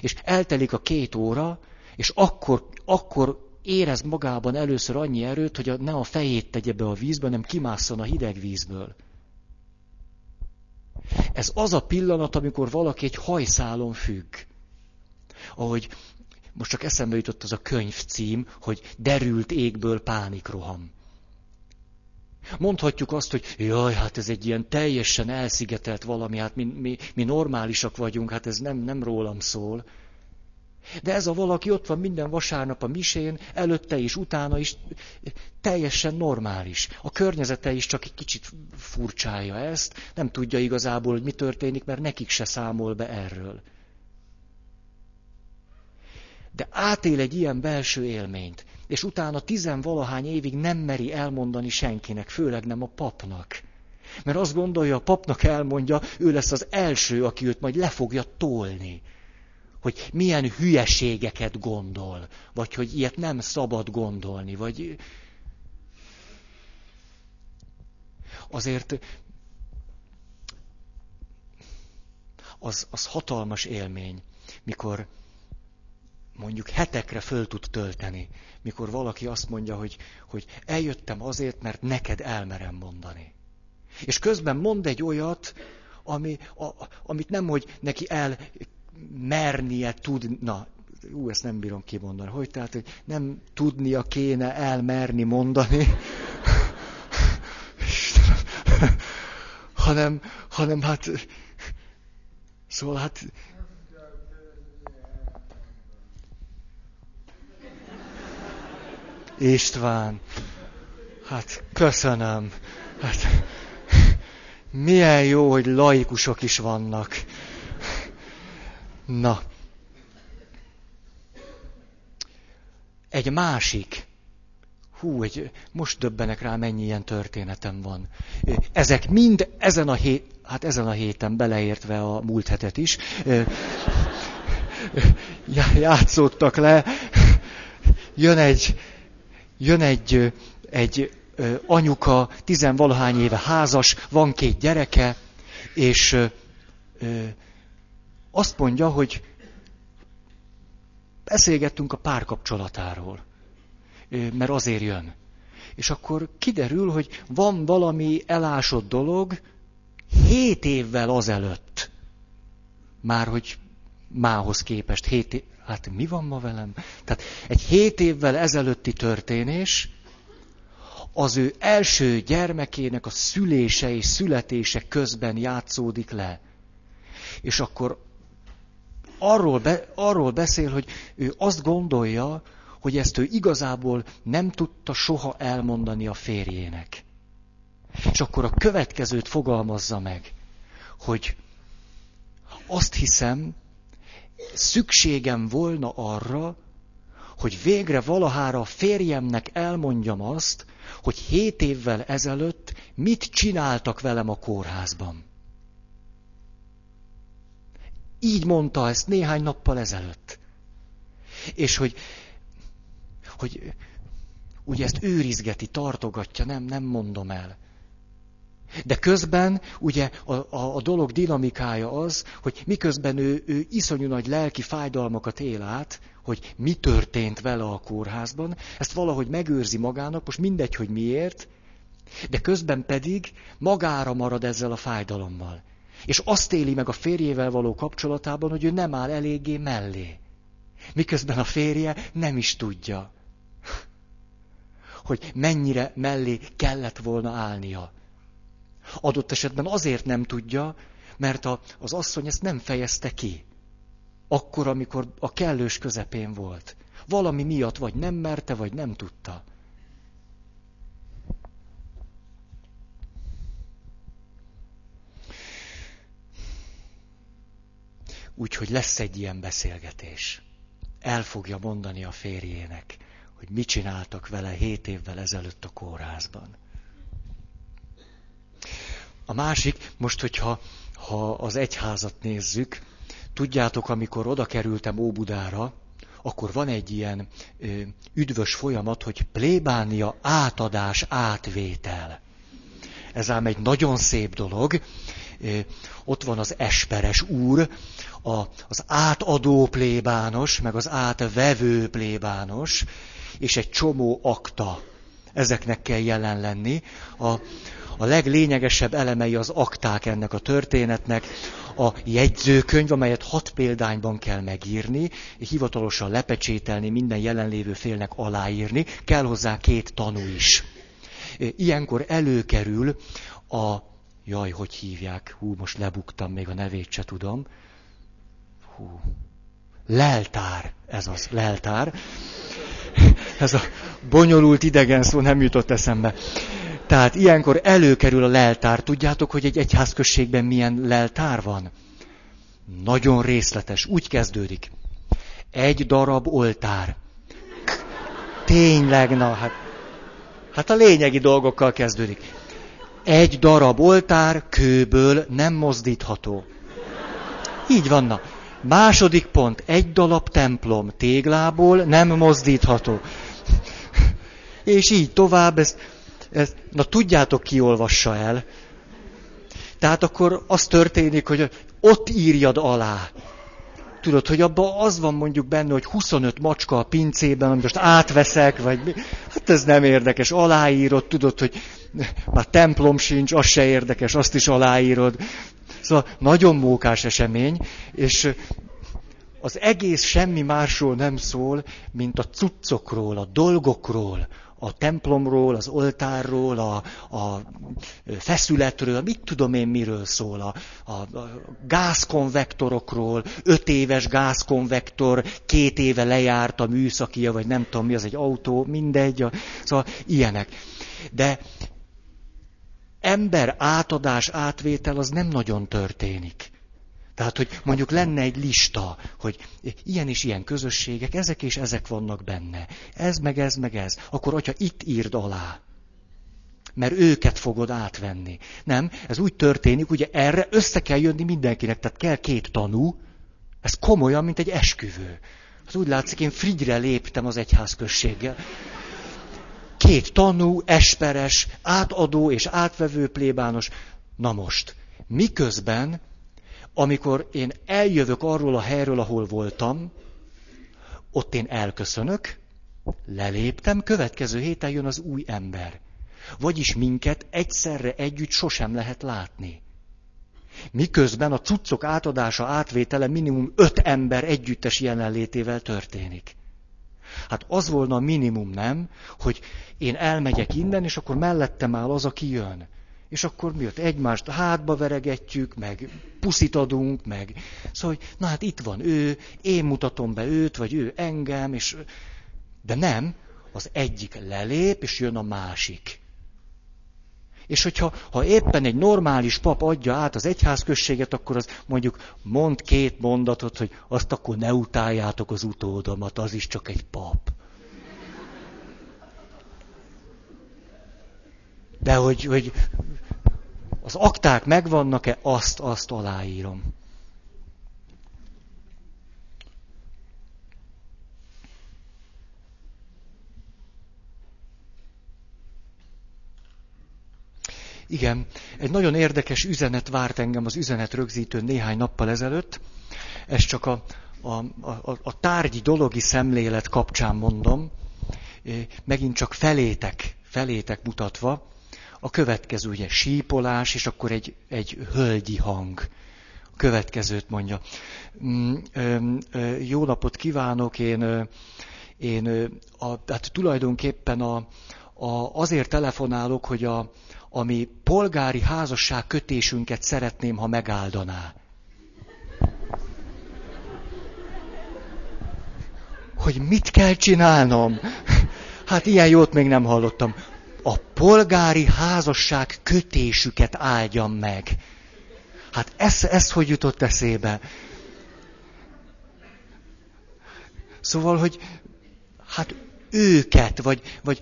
És eltelik a két óra, és akkor, akkor érez magában először annyi erőt, hogy ne a fejét tegye be a vízbe, hanem kimásszon a hideg vízből. Ez az a pillanat, amikor valaki egy hajszálon függ. Ahogy most csak eszembe jutott az a könyv cím, hogy derült égből pánikroham. Mondhatjuk azt, hogy jaj, hát ez egy ilyen teljesen elszigetelt valami, hát mi, mi, mi normálisak vagyunk, hát ez nem, nem rólam szól. De ez a valaki ott van minden vasárnap a misén, előtte is, utána is, teljesen normális. A környezete is csak egy kicsit furcsája ezt, nem tudja igazából, hogy mi történik, mert nekik se számol be erről. De átél egy ilyen belső élményt, és utána tizenvalahány évig nem meri elmondani senkinek, főleg nem a papnak. Mert azt gondolja, a papnak elmondja, ő lesz az első, aki őt majd le fogja tolni hogy milyen hülyeségeket gondol, vagy hogy ilyet nem szabad gondolni, vagy azért az, az hatalmas élmény, mikor mondjuk hetekre föl tud tölteni, mikor valaki azt mondja, hogy, hogy eljöttem azért, mert neked elmerem mondani. És közben mond egy olyat, ami, a, amit nem, hogy neki el mernie tudna, ú, ezt nem bírom kimondani, hogy tehát, hogy nem tudnia kéne elmerni mondani, hanem, hanem hát, szóval hát, István, hát köszönöm. Hát, milyen jó, hogy laikusok is vannak. Na. Egy másik. Hú, egy, most döbbenek rá, mennyi ilyen történetem van. Ezek mind ezen a hét, hát ezen a héten beleértve a múlt hetet is, játszottak le. Jön egy, jön egy, egy anyuka, tizenvalahány éve házas, van két gyereke, és azt mondja, hogy beszélgettünk a párkapcsolatáról, mert azért jön. És akkor kiderül, hogy van valami elásott dolog hét évvel azelőtt. Már hogy mához képest hét év, hát mi van ma velem? Tehát egy hét évvel ezelőtti történés, az ő első gyermekének a szülése és születése közben játszódik le. És akkor arról, be, arról beszél, hogy ő azt gondolja, hogy ezt ő igazából nem tudta soha elmondani a férjének. És akkor a következőt fogalmazza meg, hogy azt hiszem, szükségem volna arra, hogy végre valahára a férjemnek elmondjam azt, hogy hét évvel ezelőtt mit csináltak velem a kórházban. Így mondta ezt néhány nappal ezelőtt. És hogy, hogy ugye ezt őrizgeti, tartogatja, nem, nem mondom el. De közben ugye a, a, a dolog dinamikája az, hogy miközben ő, ő iszonyú nagy lelki fájdalmakat él át, hogy mi történt vele a kórházban, ezt valahogy megőrzi magának, most mindegy, hogy miért, de közben pedig magára marad ezzel a fájdalommal. És azt éli meg a férjével való kapcsolatában, hogy ő nem áll eléggé mellé. Miközben a férje nem is tudja, hogy mennyire mellé kellett volna állnia. Adott esetben azért nem tudja, mert a, az asszony ezt nem fejezte ki. Akkor, amikor a kellős közepén volt. Valami miatt vagy nem merte, vagy nem tudta. Úgyhogy lesz egy ilyen beszélgetés. El fogja mondani a férjének, hogy mit csináltak vele hét évvel ezelőtt a kórházban. A másik, most, hogyha ha az egyházat nézzük, tudjátok, amikor oda kerültem Óbudára, akkor van egy ilyen ö, üdvös folyamat, hogy plébánia átadás, átvétel. Ez ám egy nagyon szép dolog, ott van az esperes úr, a, az átadó plébános, meg az átvevő plébános, és egy csomó akta. Ezeknek kell jelen lenni. A, a leglényegesebb elemei az akták ennek a történetnek, a jegyzőkönyv, amelyet hat példányban kell megírni, hivatalosan lepecsételni, minden jelenlévő félnek aláírni, kell hozzá két tanú is. Ilyenkor előkerül a, jaj, hogy hívják, hú, most lebuktam, még a nevét se tudom. Hú, leltár, ez az, leltár. Ez a bonyolult idegen szó nem jutott eszembe. Tehát ilyenkor előkerül a leltár. Tudjátok, hogy egy egyházközségben milyen leltár van? Nagyon részletes. Úgy kezdődik. Egy darab oltár. Tényleg, na hát. Hát a lényegi dolgokkal kezdődik. Egy darab oltár kőből nem mozdítható. Így vanna. Második pont. Egy darab templom téglából nem mozdítható. És így tovább, ezt ez, na tudjátok, ki olvassa el. Tehát akkor az történik, hogy ott írjad alá. Tudod, hogy abban az van mondjuk benne, hogy 25 macska a pincében, amit most átveszek, vagy mi. Hát ez nem érdekes. Aláírod, tudod, hogy már templom sincs, az se érdekes, azt is aláírod. Szóval nagyon mókás esemény, és az egész semmi másról nem szól, mint a cuccokról, a dolgokról, a templomról, az oltárról, a, a feszületről, mit tudom én miről szól, a, a, a gázkonvektorokról, öt éves gázkonvektor, két éve lejárt a műszakia, vagy nem tudom mi, az egy autó, mindegy, a, szóval ilyenek. De ember átadás, átvétel az nem nagyon történik. Tehát, hogy mondjuk lenne egy lista, hogy ilyen és ilyen közösségek, ezek és ezek vannak benne. Ez, meg ez, meg ez. Akkor, hogyha itt írd alá, mert őket fogod átvenni. Nem, ez úgy történik, ugye erre össze kell jönni mindenkinek, tehát kell két tanú, ez komolyan, mint egy esküvő. Az úgy látszik, én frigyre léptem az egyházközséggel. Két tanú, esperes, átadó és átvevő plébános. Na most, miközben amikor én eljövök arról a helyről, ahol voltam, ott én elköszönök, leléptem, következő héten jön az új ember. Vagyis minket egyszerre együtt sosem lehet látni. Miközben a cuccok átadása, átvétele minimum öt ember együttes jelenlétével történik. Hát az volna a minimum, nem, hogy én elmegyek innen, és akkor mellettem áll az, aki jön és akkor mi ott egymást hátba veregetjük, meg puszit adunk, meg... Szóval, hogy na hát itt van ő, én mutatom be őt, vagy ő engem, és... De nem, az egyik lelép, és jön a másik. És hogyha ha éppen egy normális pap adja át az egyházközséget, akkor az mondjuk mond két mondatot, hogy azt akkor ne utáljátok az utódomat, az is csak egy pap. De hogy, hogy az akták megvannak-e, azt, azt aláírom. Igen, egy nagyon érdekes üzenet várt engem az üzenet rögzítő néhány nappal ezelőtt. Ez csak a, a, a, a tárgyi dologi szemlélet kapcsán mondom, megint csak felétek, felétek mutatva a következő ugye sípolás, és akkor egy, egy hölgyi hang. A következőt mondja. Mm, jó napot kívánok, én, én a, hát tulajdonképpen a, a, azért telefonálok, hogy a, ami polgári házasság kötésünket szeretném, ha megáldaná. Hogy mit kell csinálnom? Hát ilyen jót még nem hallottam a polgári házasság kötésüket áldjam meg. Hát ez, ez hogy jutott eszébe? Szóval, hogy hát őket, vagy, vagy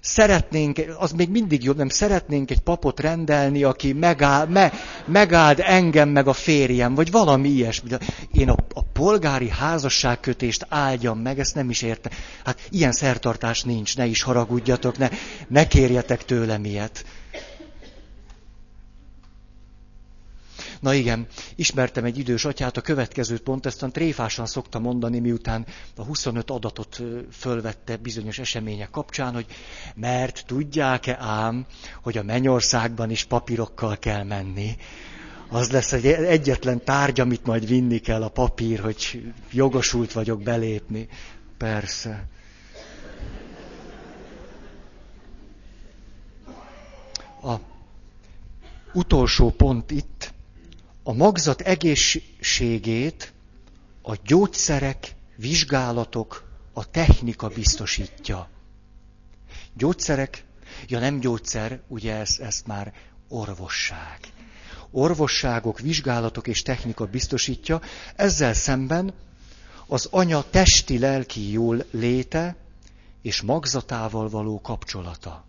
szeretnénk, az még mindig jobb, nem szeretnénk egy papot rendelni, aki megáld, me, megáld engem meg a férjem, vagy valami ilyesmi. Én a, a polgári házasságkötést áldjam meg, ezt nem is értem. Hát ilyen szertartás nincs, ne is haragudjatok, ne, ne kérjetek tőlem ilyet. Na igen, ismertem egy idős atyát, a következőt pont ezt tréfásan szokta mondani, miután a 25 adatot fölvette bizonyos események kapcsán, hogy mert tudják-e ám, hogy a mennyországban is papírokkal kell menni. Az lesz egy egyetlen tárgy, amit majd vinni kell a papír, hogy jogosult vagyok belépni. Persze. A utolsó pont itt, a magzat egészségét a gyógyszerek, vizsgálatok, a technika biztosítja. Gyógyszerek, ja nem gyógyszer, ugye ez, ez már orvosság. Orvosságok, vizsgálatok és technika biztosítja, ezzel szemben az anya testi-lelki jól léte és magzatával való kapcsolata.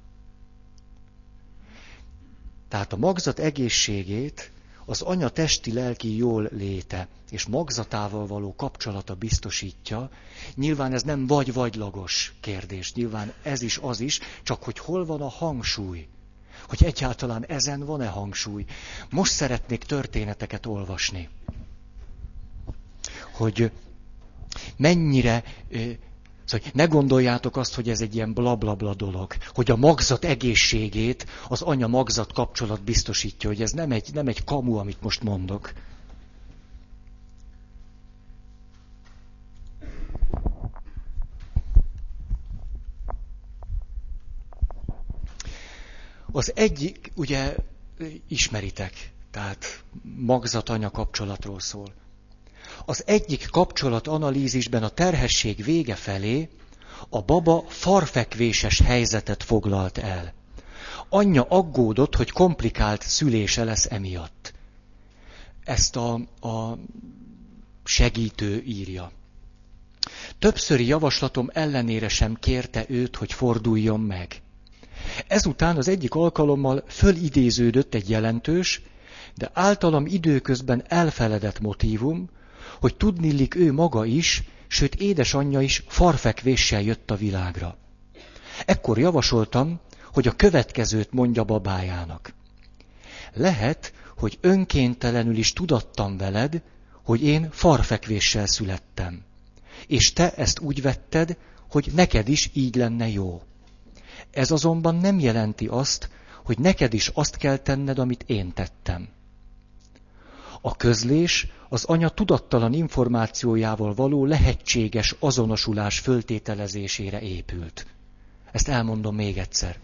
Tehát a magzat egészségét az anya testi-lelki jól léte és magzatával való kapcsolata biztosítja. Nyilván ez nem vagy-vagylagos kérdés, nyilván ez is az is, csak hogy hol van a hangsúly. Hogy egyáltalán ezen van-e hangsúly. Most szeretnék történeteket olvasni. Hogy mennyire Szóval ne gondoljátok azt, hogy ez egy ilyen blablabla dolog, hogy a magzat egészségét az anya-magzat kapcsolat biztosítja, hogy ez nem egy, nem egy kamu, amit most mondok. Az egyik, ugye ismeritek, tehát magzat-anya kapcsolatról szól. Az egyik kapcsolatanalízisben a terhesség vége felé a baba farfekvéses helyzetet foglalt el. Anyja aggódott, hogy komplikált szülése lesz emiatt. Ezt a, a segítő írja. Többszöri javaslatom ellenére sem kérte őt, hogy forduljon meg. Ezután az egyik alkalommal fölidéződött egy jelentős, de általam időközben elfeledett motívum, hogy tudnillik ő maga is, sőt édesanyja is farfekvéssel jött a világra. Ekkor javasoltam, hogy a következőt mondja babájának. Lehet, hogy önkéntelenül is tudattam veled, hogy én farfekvéssel születtem. És te ezt úgy vetted, hogy neked is így lenne jó. Ez azonban nem jelenti azt, hogy neked is azt kell tenned, amit én tettem. A közlés az anya tudattalan információjával való lehetséges azonosulás föltételezésére épült. Ezt elmondom még egyszer.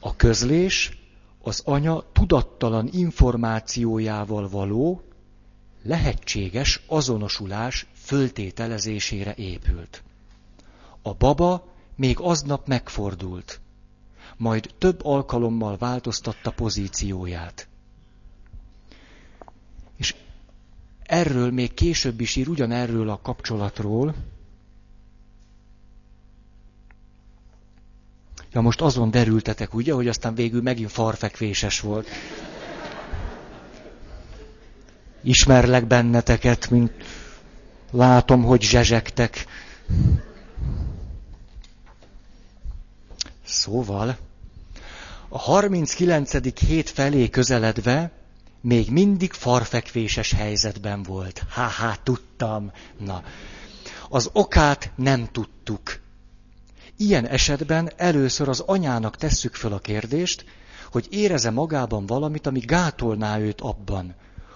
A közlés az anya tudattalan információjával való lehetséges azonosulás föltételezésére épült. A baba még aznap megfordult, majd több alkalommal változtatta pozícióját. Erről még később is ír, ugyanerről a kapcsolatról. Ja, most azon derültetek, ugye, hogy aztán végül megint farfekvéses volt. Ismerlek benneteket, mint látom, hogy zsezsegtek. Szóval, a 39. hét felé közeledve még mindig farfekvéses helyzetben volt. Há-há, tudtam. Na, az okát nem tudtuk. Ilyen esetben először az anyának tesszük föl a kérdést, hogy éreze magában valamit, ami gátolná őt abban,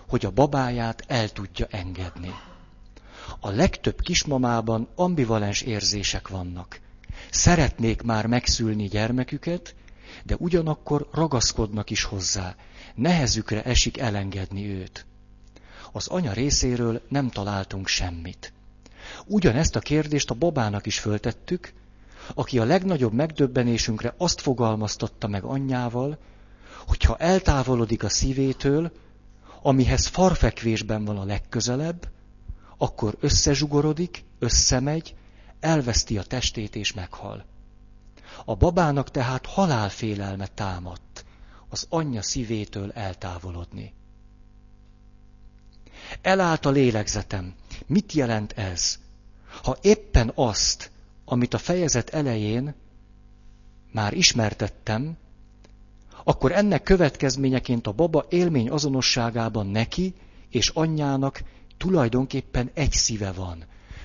hogy a babáját el tudja engedni. A legtöbb kismamában ambivalens érzések vannak. Szeretnék már megszülni gyermeküket, de ugyanakkor ragaszkodnak is hozzá, nehezükre esik elengedni őt. Az anya részéről nem találtunk semmit. Ugyanezt a kérdést a babának is föltettük, aki a legnagyobb megdöbbenésünkre azt fogalmaztatta meg anyjával, hogyha eltávolodik a szívétől, amihez farfekvésben van a legközelebb, akkor összezsugorodik, összemegy, elveszti a testét és meghal. A babának tehát halálfélelme támadt az anyja szívétől eltávolodni. Elállt a lélegzetem. Mit jelent ez? Ha éppen azt, amit a fejezet elején már ismertettem, akkor ennek következményeként a baba élmény azonosságában neki és anyjának tulajdonképpen egy szíve van.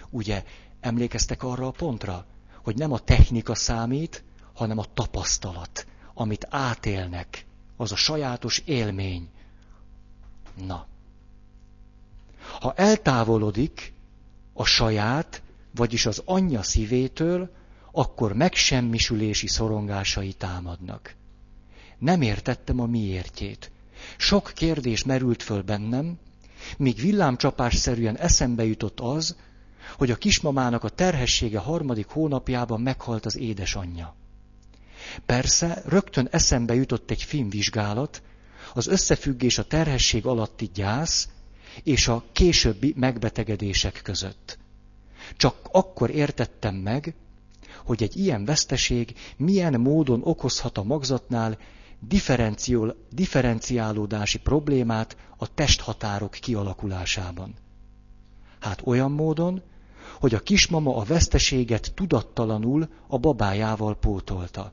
Ugye, emlékeztek arra a pontra, hogy nem a technika számít, hanem a tapasztalat, amit átélnek, az a sajátos élmény. Na. Ha eltávolodik a saját, vagyis az anyja szívétől, akkor megsemmisülési szorongásai támadnak. Nem értettem a miértjét. Sok kérdés merült föl bennem, míg villámcsapásszerűen eszembe jutott az, hogy a kismamának a terhessége harmadik hónapjában meghalt az édesanyja. Persze, rögtön eszembe jutott egy filmvizsgálat, az összefüggés a terhesség alatti gyász és a későbbi megbetegedések között. Csak akkor értettem meg, hogy egy ilyen veszteség milyen módon okozhat a magzatnál differenciálódási problémát a testhatárok kialakulásában. Hát olyan módon, hogy a kismama a veszteséget tudattalanul a babájával pótolta.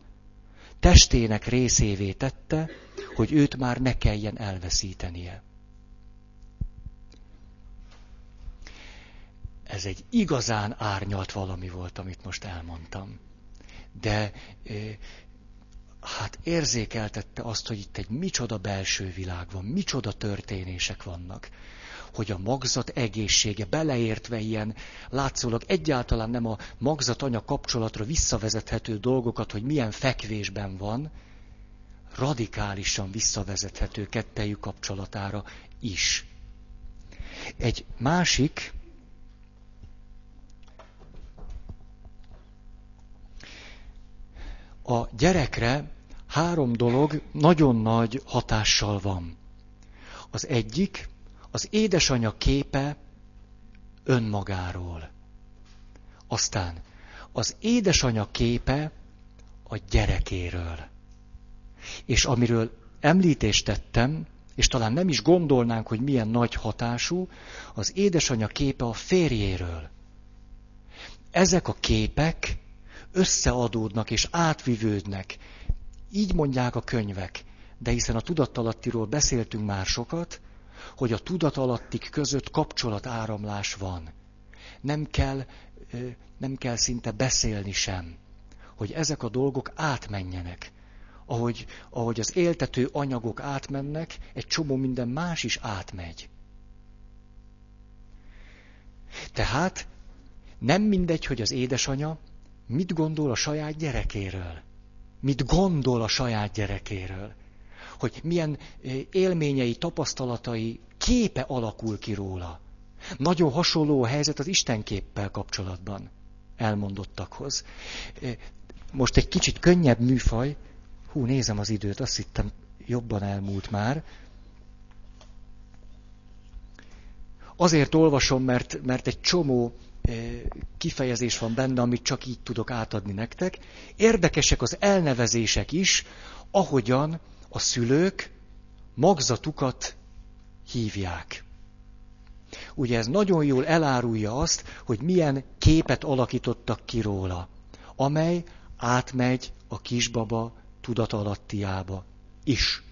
Testének részévé tette, hogy őt már ne kelljen elveszítenie. Ez egy igazán árnyalt valami volt, amit most elmondtam. De hát érzékeltette azt, hogy itt egy micsoda belső világ van, micsoda történések vannak hogy a magzat egészsége, beleértve ilyen látszólag egyáltalán nem a magzat-anya kapcsolatra visszavezethető dolgokat, hogy milyen fekvésben van, radikálisan visszavezethető kettejük kapcsolatára is. Egy másik, a gyerekre három dolog nagyon nagy hatással van. Az egyik, az édesanyja képe önmagáról. Aztán az édesanyja képe a gyerekéről. És amiről említést tettem, és talán nem is gondolnánk, hogy milyen nagy hatású, az édesanyja képe a férjéről. Ezek a képek összeadódnak és átvivődnek. Így mondják a könyvek, de hiszen a tudattalattiról beszéltünk már sokat, hogy a tudatalattik között kapcsolatáramlás van. Nem kell, nem kell szinte beszélni sem, hogy ezek a dolgok átmenjenek. Ahogy, ahogy az éltető anyagok átmennek, egy csomó minden más is átmegy. Tehát nem mindegy, hogy az édesanya mit gondol a saját gyerekéről. Mit gondol a saját gyerekéről hogy milyen élményei, tapasztalatai, képe alakul ki róla. Nagyon hasonló a helyzet az Istenképpel kapcsolatban elmondottakhoz. Most egy kicsit könnyebb műfaj. Hú, nézem az időt, azt hittem jobban elmúlt már. Azért olvasom, mert, mert egy csomó kifejezés van benne, amit csak így tudok átadni nektek. Érdekesek az elnevezések is, ahogyan a szülők magzatukat hívják. Ugye ez nagyon jól elárulja azt, hogy milyen képet alakítottak ki róla, amely átmegy a kisbaba tudatalattiába is.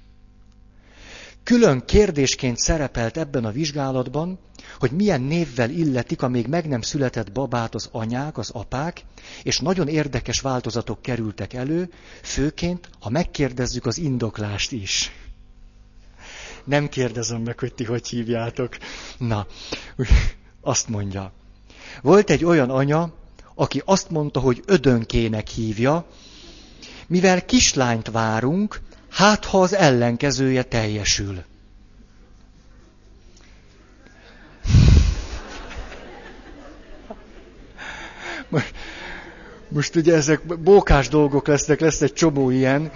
Külön kérdésként szerepelt ebben a vizsgálatban, hogy milyen névvel illetik a még meg nem született babát az anyák, az apák, és nagyon érdekes változatok kerültek elő, főként, ha megkérdezzük az indoklást is. Nem kérdezem meg, hogy ti hogy hívjátok. Na, azt mondja. Volt egy olyan anya, aki azt mondta, hogy ödönkének hívja, mivel kislányt várunk, hát ha az ellenkezője teljesül. Most, most ugye ezek bókás dolgok lesznek, lesz egy csomó ilyen,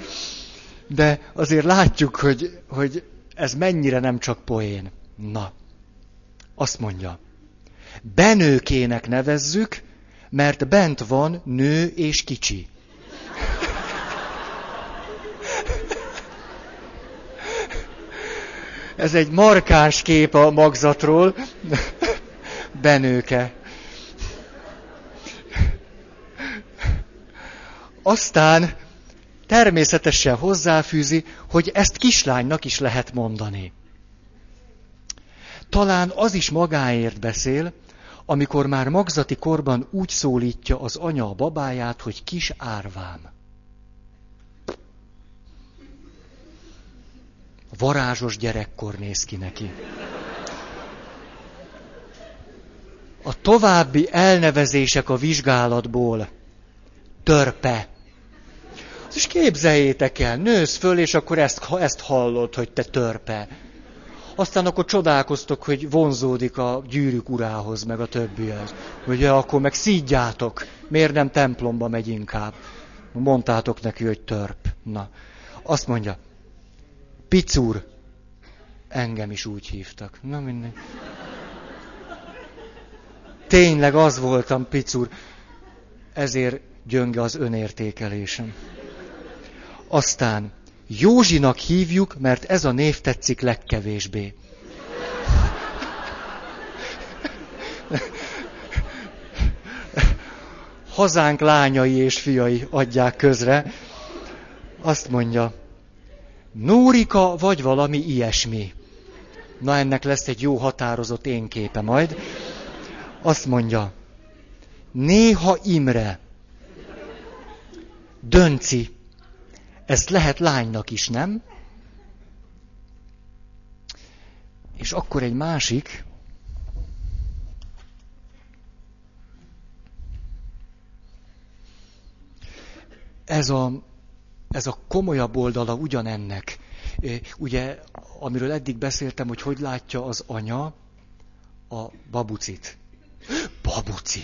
de azért látjuk, hogy, hogy ez mennyire nem csak poén. Na, azt mondja, benőkének nevezzük, mert bent van nő és kicsi. Ez egy markáns kép a magzatról. Benőke. Aztán természetesen hozzáfűzi, hogy ezt kislánynak is lehet mondani. Talán az is magáért beszél, amikor már magzati korban úgy szólítja az anya a babáját, hogy kis árvám. Varázsos gyerekkor néz ki neki. A további elnevezések a vizsgálatból. Törpe. És képzeljétek el, nősz föl, és akkor ezt, ezt hallod, hogy te törpe. Aztán akkor csodálkoztok, hogy vonzódik a gyűrűk urához, meg a többihez. Ugye akkor meg szídjátok, miért nem templomba megy inkább. Mondtátok neki, hogy törp. Na, azt mondja, Picur, engem is úgy hívtak. Na mindegy. Tényleg az voltam, Picur. Ezért gyönge az önértékelésem. Aztán Józsinak hívjuk, mert ez a név tetszik legkevésbé. Hazánk lányai és fiai adják közre. Azt mondja, Nórika vagy valami ilyesmi. Na ennek lesz egy jó határozott én képe majd. Azt mondja, néha Imre, Dönci, ezt lehet lánynak is, nem? És akkor egy másik, ez a, ez a komolyabb oldala ugyanennek. Ugye, amiről eddig beszéltem, hogy hogy látja az anya a babucit. Babuci!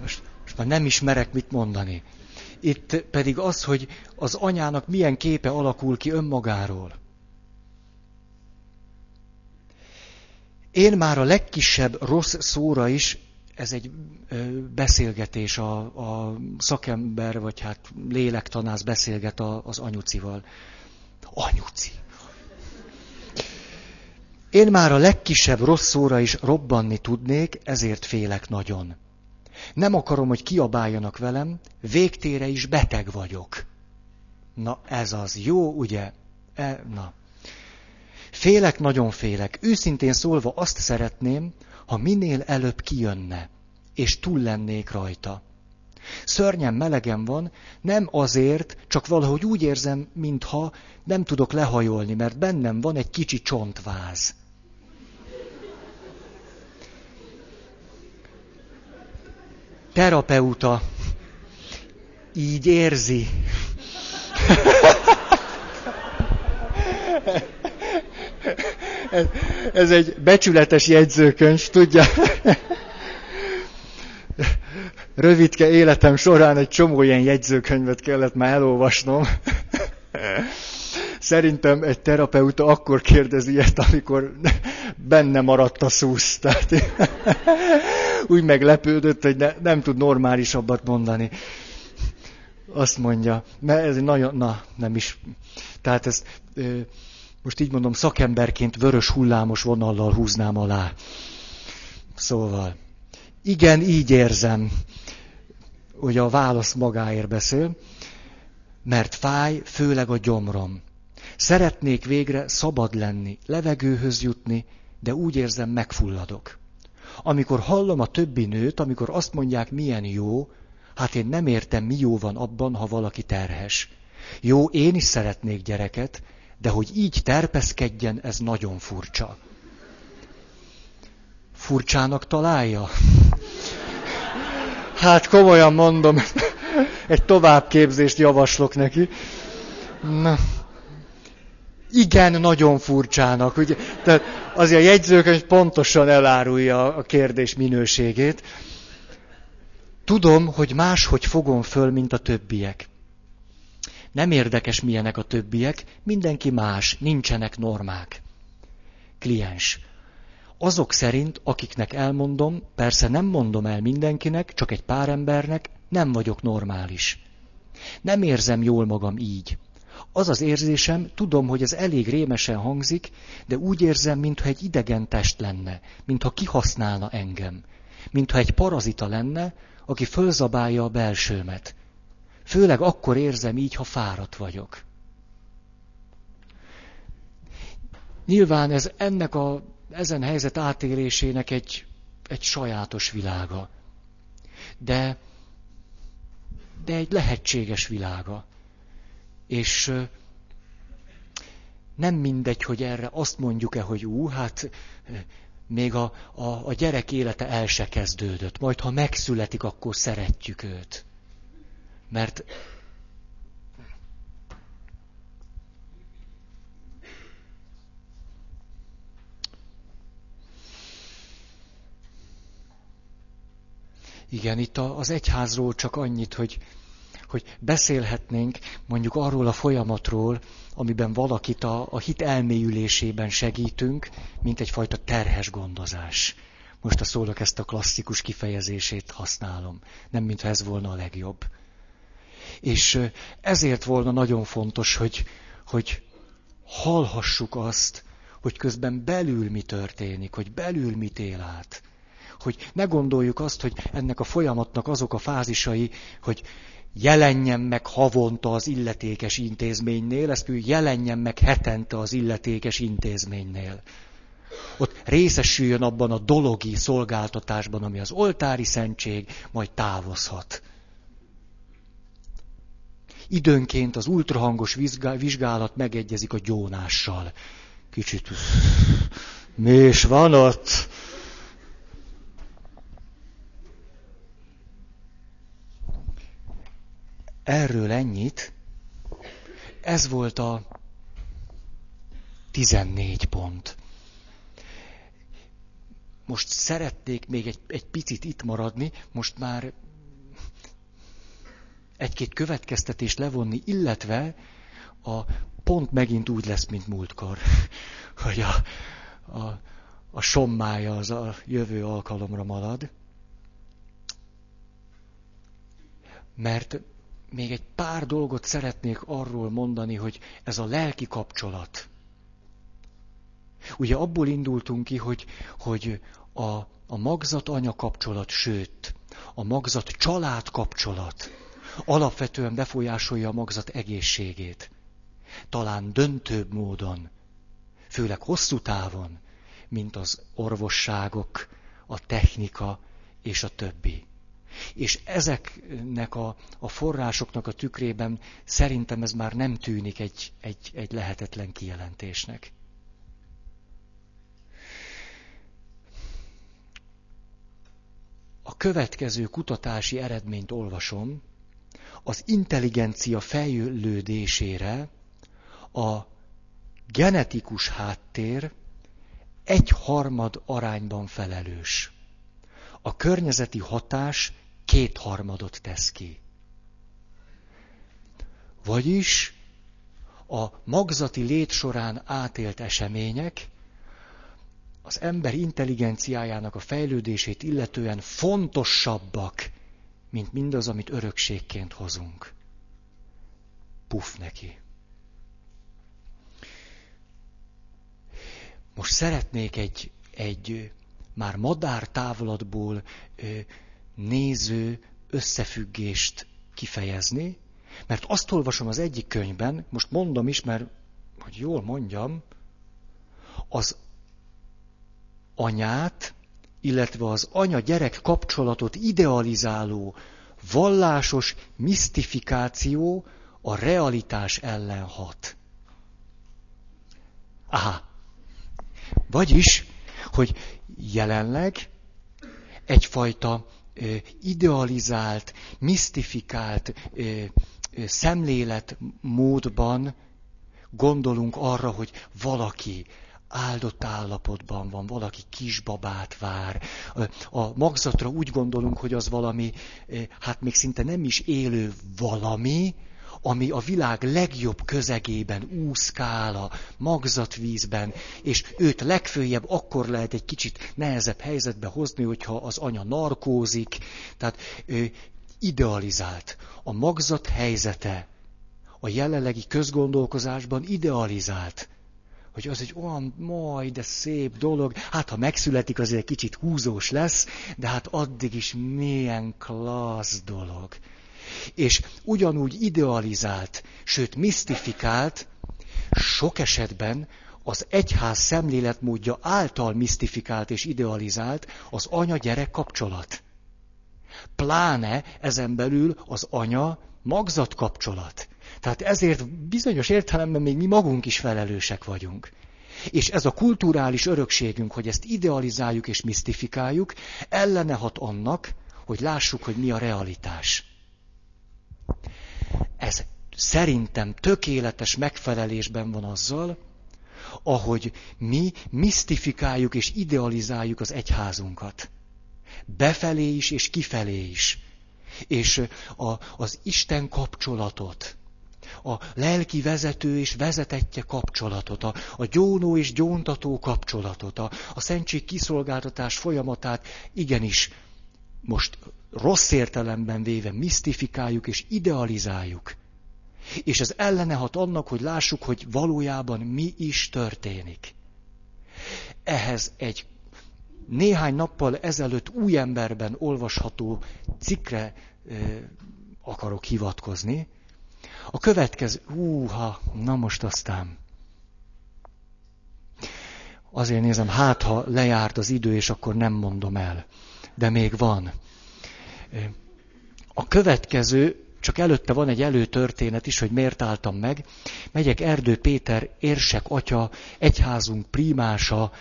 Most, most már nem ismerek mit mondani. Itt pedig az, hogy az anyának milyen képe alakul ki önmagáról. Én már a legkisebb rossz szóra is, ez egy beszélgetés, a, a szakember, vagy hát lélektanász beszélget a, az anyucival. Anyuci. Én már a legkisebb rossz is robbanni tudnék, ezért félek nagyon. Nem akarom, hogy kiabáljanak velem, végtére is beteg vagyok. Na ez az, jó, ugye? E, na. Félek, nagyon félek. Őszintén szólva azt szeretném, ha minél előbb kijönne, és túl lennék rajta. Szörnyen melegem van, nem azért, csak valahogy úgy érzem, mintha nem tudok lehajolni, mert bennem van egy kicsi csontváz. terapeuta így érzi. ez, ez egy becsületes jegyzőkönyv, tudja. Rövidke életem során egy csomó ilyen jegyzőkönyvet kellett már elolvasnom. Szerintem egy terapeuta akkor kérdezi ilyet, amikor benne maradt a szusz. Tehát úgy meglepődött, hogy ne, nem tud normálisabbat mondani. Azt mondja, mert ez nagyon, na, nem is. Tehát ez, most így mondom, szakemberként vörös hullámos vonallal húznám alá. Szóval, igen, így érzem, hogy a válasz magáért beszél, mert fáj, főleg a gyomrom. Szeretnék végre szabad lenni, levegőhöz jutni, de úgy érzem, megfulladok. Amikor hallom a többi nőt, amikor azt mondják, milyen jó, hát én nem értem, mi jó van abban, ha valaki terhes. Jó, én is szeretnék gyereket, de hogy így terpeszkedjen, ez nagyon furcsa. Furcsának találja? Hát komolyan mondom, egy továbbképzést javaslok neki. Na, igen, nagyon furcsának. Ugye? Tehát azért a jegyzőkönyv pontosan elárulja a kérdés minőségét. Tudom, hogy máshogy fogom föl, mint a többiek. Nem érdekes, milyenek a többiek, mindenki más, nincsenek normák. Kliens. Azok szerint, akiknek elmondom, persze nem mondom el mindenkinek, csak egy pár embernek, nem vagyok normális. Nem érzem jól magam így. Az az érzésem, tudom, hogy ez elég rémesen hangzik, de úgy érzem, mintha egy idegen test lenne, mintha kihasználna engem, mintha egy parazita lenne, aki fölzabálja a belsőmet. Főleg akkor érzem így, ha fáradt vagyok. Nyilván ez ennek a, ezen helyzet átélésének egy, egy sajátos világa. De, de egy lehetséges világa. És nem mindegy, hogy erre azt mondjuk-e, hogy ú, hát még a, a, a gyerek élete el se kezdődött. Majd, ha megszületik, akkor szeretjük őt. Mert Igen, itt az egyházról csak annyit, hogy, hogy beszélhetnénk mondjuk arról a folyamatról, amiben valakit a, a hit elmélyülésében segítünk, mint egyfajta terhes gondozás. Most a szólok ezt a klasszikus kifejezését használom, nem mintha ez volna a legjobb. És ezért volna nagyon fontos, hogy, hogy hallhassuk azt, hogy közben belül mi történik, hogy belül mit él át. Hogy ne gondoljuk azt, hogy ennek a folyamatnak azok a fázisai, hogy jelenjen meg havonta az illetékes intézménynél, ezt ő jelenjen meg hetente az illetékes intézménynél. Ott részesüljön abban a dologi szolgáltatásban, ami az oltári szentség, majd távozhat. Időnként az ultrahangos vizsgálat megegyezik a gyónással. Kicsit mi is van ott? Erről ennyit. Ez volt a 14 pont. Most szeretnék még egy, egy picit itt maradni, most már egy-két következtetést levonni, illetve a pont megint úgy lesz, mint múltkor, hogy a, a, a sommája az a jövő alkalomra marad. Mert még egy pár dolgot szeretnék arról mondani, hogy ez a lelki kapcsolat. Ugye abból indultunk ki, hogy, hogy a, a magzat-anya kapcsolat, sőt, a magzat-család kapcsolat alapvetően befolyásolja a magzat egészségét. Talán döntőbb módon, főleg hosszú távon, mint az orvosságok, a technika és a többi. És ezeknek a, a forrásoknak a tükrében szerintem ez már nem tűnik egy, egy, egy lehetetlen kijelentésnek. A következő kutatási eredményt olvasom, az intelligencia fejlődésére a genetikus háttér egy harmad arányban felelős. A környezeti hatás kétharmadot tesz ki. Vagyis a magzati lét során átélt események az ember intelligenciájának a fejlődését illetően fontosabbak, mint mindaz, amit örökségként hozunk. Puff neki. Most szeretnék egy, egy már madár távolatból néző összefüggést kifejezni, mert azt olvasom az egyik könyvben, most mondom is, mert hogy jól mondjam, az anyát, illetve az anya-gyerek kapcsolatot idealizáló vallásos misztifikáció a realitás ellen hat. Aha. Vagyis, hogy jelenleg egyfajta idealizált, misztifikált szemléletmódban gondolunk arra, hogy valaki áldott állapotban van, valaki kisbabát vár. A magzatra úgy gondolunk, hogy az valami, hát még szinte nem is élő valami, ami a világ legjobb közegében úszkál a magzatvízben, és őt legfőjebb akkor lehet egy kicsit nehezebb helyzetbe hozni, hogyha az anya narkózik, tehát ő idealizált. A magzat helyzete a jelenlegi közgondolkozásban idealizált hogy az egy olyan majd, de szép dolog. Hát, ha megszületik, azért egy kicsit húzós lesz, de hát addig is milyen klassz dolog. És ugyanúgy idealizált, sőt misztifikált, sok esetben az egyház szemléletmódja által misztifikált és idealizált az anya-gyerek kapcsolat. Pláne ezen belül az anya-magzat kapcsolat. Tehát ezért bizonyos értelemben még mi magunk is felelősek vagyunk. És ez a kulturális örökségünk, hogy ezt idealizáljuk és misztifikáljuk, ellene hat annak, hogy lássuk, hogy mi a realitás. Ez szerintem tökéletes megfelelésben van azzal, ahogy mi misztifikáljuk és idealizáljuk az egyházunkat. Befelé is és kifelé is. És a, az Isten kapcsolatot, a lelki vezető és vezetetje kapcsolatot, a, a gyónó és gyóntató kapcsolatot, a, a szentség kiszolgáltatás folyamatát igenis most rossz értelemben véve misztifikáljuk és idealizáljuk. És ez ellene annak, hogy lássuk, hogy valójában mi is történik. Ehhez egy néhány nappal ezelőtt új emberben olvasható cikkre ö, akarok hivatkozni. A következő, húha, na most aztán. Azért nézem, hát ha lejárt az idő, és akkor nem mondom el. De még van. A következő csak előtte van egy előtörténet is, hogy miért álltam meg. Megyek Erdő Péter érsek atya, egyházunk primása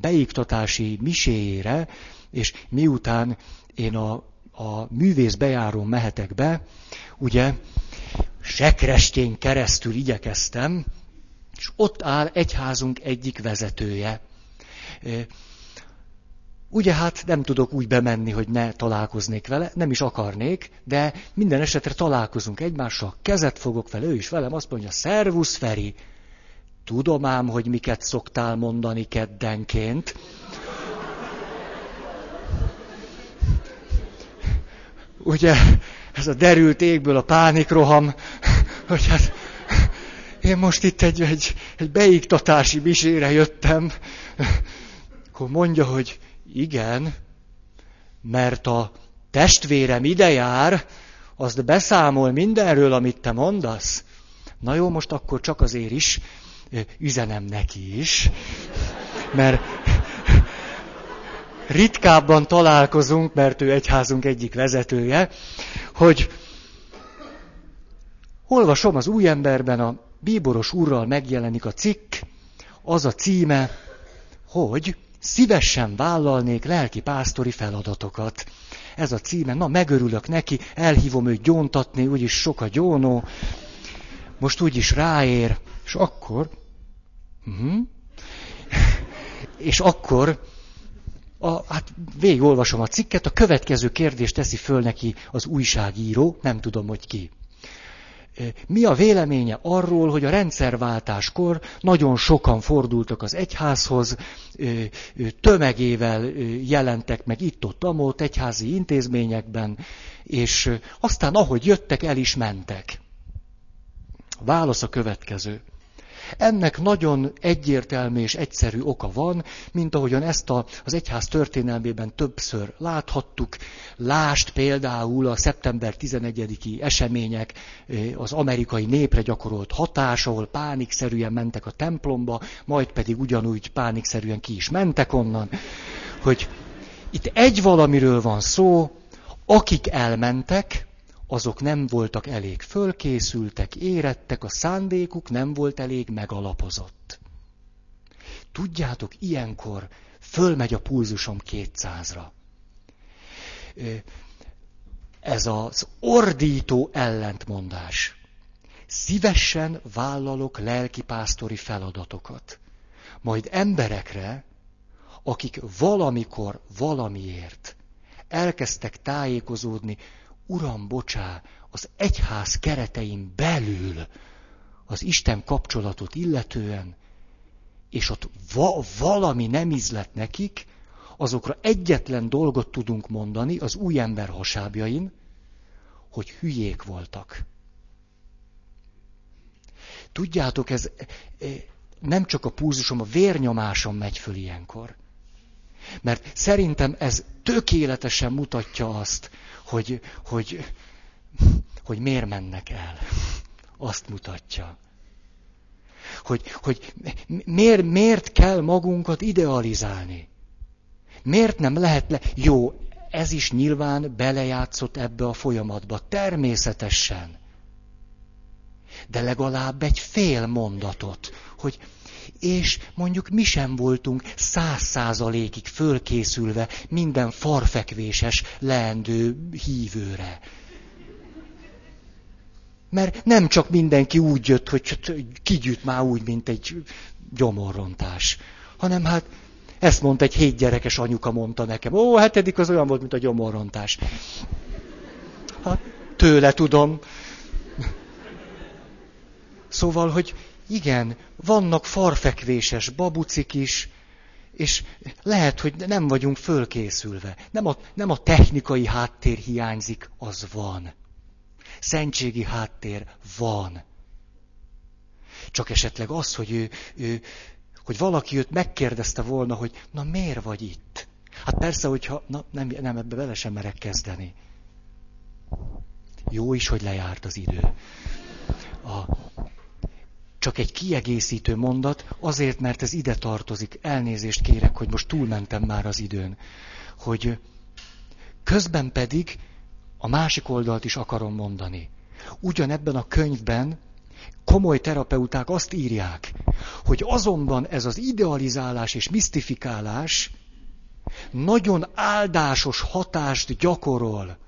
beiktatási miséjére, és miután én a, a művész bejárón mehetek be, ugye sekrestén keresztül igyekeztem, és ott áll egyházunk egyik vezetője. Ugye hát nem tudok úgy bemenni, hogy ne találkoznék vele, nem is akarnék, de minden esetre találkozunk egymással, kezet fogok vele, ő is velem, azt mondja, szervusz Feri, tudom ám, hogy miket szoktál mondani keddenként. Ugye, ez a derült égből a pánikroham, hogy hát én most itt egy, egy, egy beiktatási misére jöttem, akkor mondja, hogy igen, mert a testvérem ide jár, azt beszámol mindenről, amit te mondasz. Na jó, most akkor csak azért is üzenem neki is, mert ritkábban találkozunk, mert ő egyházunk egyik vezetője, hogy olvasom az új emberben, a bíboros úrral megjelenik a cikk, az a címe, hogy szívesen vállalnék lelki pásztori feladatokat. Ez a címe, na megörülök neki, elhívom őt gyóntatni, úgyis sok a gyónó, most úgyis ráér, és akkor, uh-huh, és akkor, a, hát végigolvasom a cikket, a következő kérdést teszi föl neki az újságíró, nem tudom, hogy ki mi a véleménye arról, hogy a rendszerváltáskor nagyon sokan fordultak az egyházhoz, tömegével jelentek meg itt-ott, amott egyházi intézményekben, és aztán ahogy jöttek, el is mentek. Válasz a következő. Ennek nagyon egyértelmű és egyszerű oka van, mint ahogyan ezt a, az egyház történelmében többször láthattuk. Lást például a szeptember 11-i események, az amerikai népre gyakorolt hatás, ahol pánikszerűen mentek a templomba, majd pedig ugyanúgy pánikszerűen ki is mentek onnan, hogy itt egy valamiről van szó, akik elmentek, azok nem voltak elég fölkészültek, érettek, a szándékuk nem volt elég megalapozott. Tudjátok, ilyenkor fölmegy a pulzusom kétszázra. Ez az ordító ellentmondás. Szívesen vállalok lelkipásztori feladatokat. Majd emberekre, akik valamikor valamiért elkezdtek tájékozódni Uram, bocsá, az egyház keretein belül az Isten kapcsolatot illetően, és ott va- valami nem izlet nekik, azokra egyetlen dolgot tudunk mondani az új ember hasábjain, hogy hülyék voltak. Tudjátok, ez e, nem csak a púzusom, a vérnyomásom megy föl ilyenkor. Mert szerintem ez tökéletesen mutatja azt, hogy, hogy hogy miért mennek el. Azt mutatja. Hogy, hogy miért, miért kell magunkat idealizálni? Miért nem lehet le... Jó, ez is nyilván belejátszott ebbe a folyamatba, természetesen. De legalább egy fél mondatot, hogy és mondjuk mi sem voltunk száz százalékig fölkészülve minden farfekvéses leendő hívőre. Mert nem csak mindenki úgy jött, hogy kigyűjt már úgy, mint egy gyomorrontás, hanem hát ezt mondta egy hét gyerekes anyuka, mondta nekem. Ó, hetedik az olyan volt, mint a gyomorrontás. Hát, tőle tudom. Szóval, hogy igen, vannak farfekvéses babucik is, és lehet, hogy nem vagyunk fölkészülve. Nem a, nem a technikai háttér hiányzik, az van. Szentségi háttér van. Csak esetleg az, hogy ő, ő hogy valaki őt megkérdezte volna, hogy na miért vagy itt? Hát persze, hogyha, na nem, nem ebbe bele sem merek kezdeni. Jó is, hogy lejárt az idő. A, csak egy kiegészítő mondat, azért, mert ez ide tartozik. Elnézést kérek, hogy most túlmentem már az időn. Hogy közben pedig a másik oldalt is akarom mondani. Ugyanebben a könyvben komoly terapeuták azt írják, hogy azonban ez az idealizálás és misztifikálás nagyon áldásos hatást gyakorol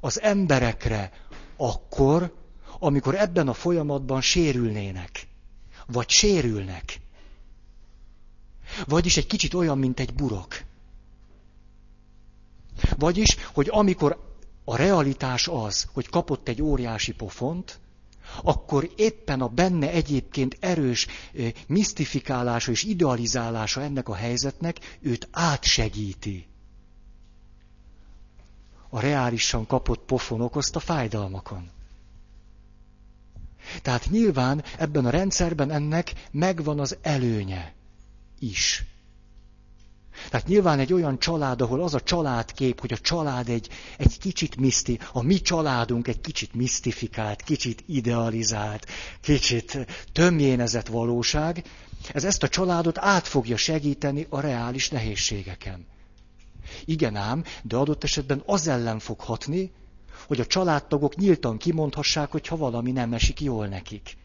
az emberekre akkor, amikor ebben a folyamatban sérülnének, vagy sérülnek. Vagyis egy kicsit olyan, mint egy burok. Vagyis, hogy amikor a realitás az, hogy kapott egy óriási pofont, akkor éppen a benne egyébként erős misztifikálása és idealizálása ennek a helyzetnek őt átsegíti. A reálisan kapott pofon okozta fájdalmakon. Tehát nyilván ebben a rendszerben ennek megvan az előnye is. Tehát nyilván egy olyan család, ahol az a családkép, hogy a család egy, egy kicsit miszti, a mi családunk egy kicsit misztifikált, kicsit idealizált, kicsit tömjénezett valóság, ez ezt a családot át fogja segíteni a reális nehézségeken. Igen ám, de adott esetben az ellen fog hatni, hogy a családtagok nyíltan kimondhassák, hogyha valami nem esik jól nekik.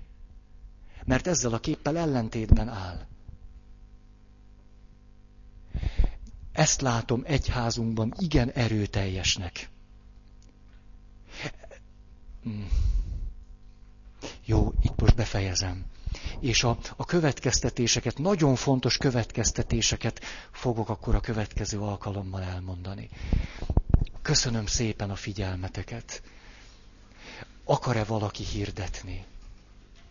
Mert ezzel a képpel ellentétben áll. Ezt látom egyházunkban igen erőteljesnek. Hmm. Jó, itt most befejezem. És a, a következtetéseket, nagyon fontos következtetéseket fogok akkor a következő alkalommal elmondani. Köszönöm szépen a figyelmeteket. Akar-e valaki hirdetni?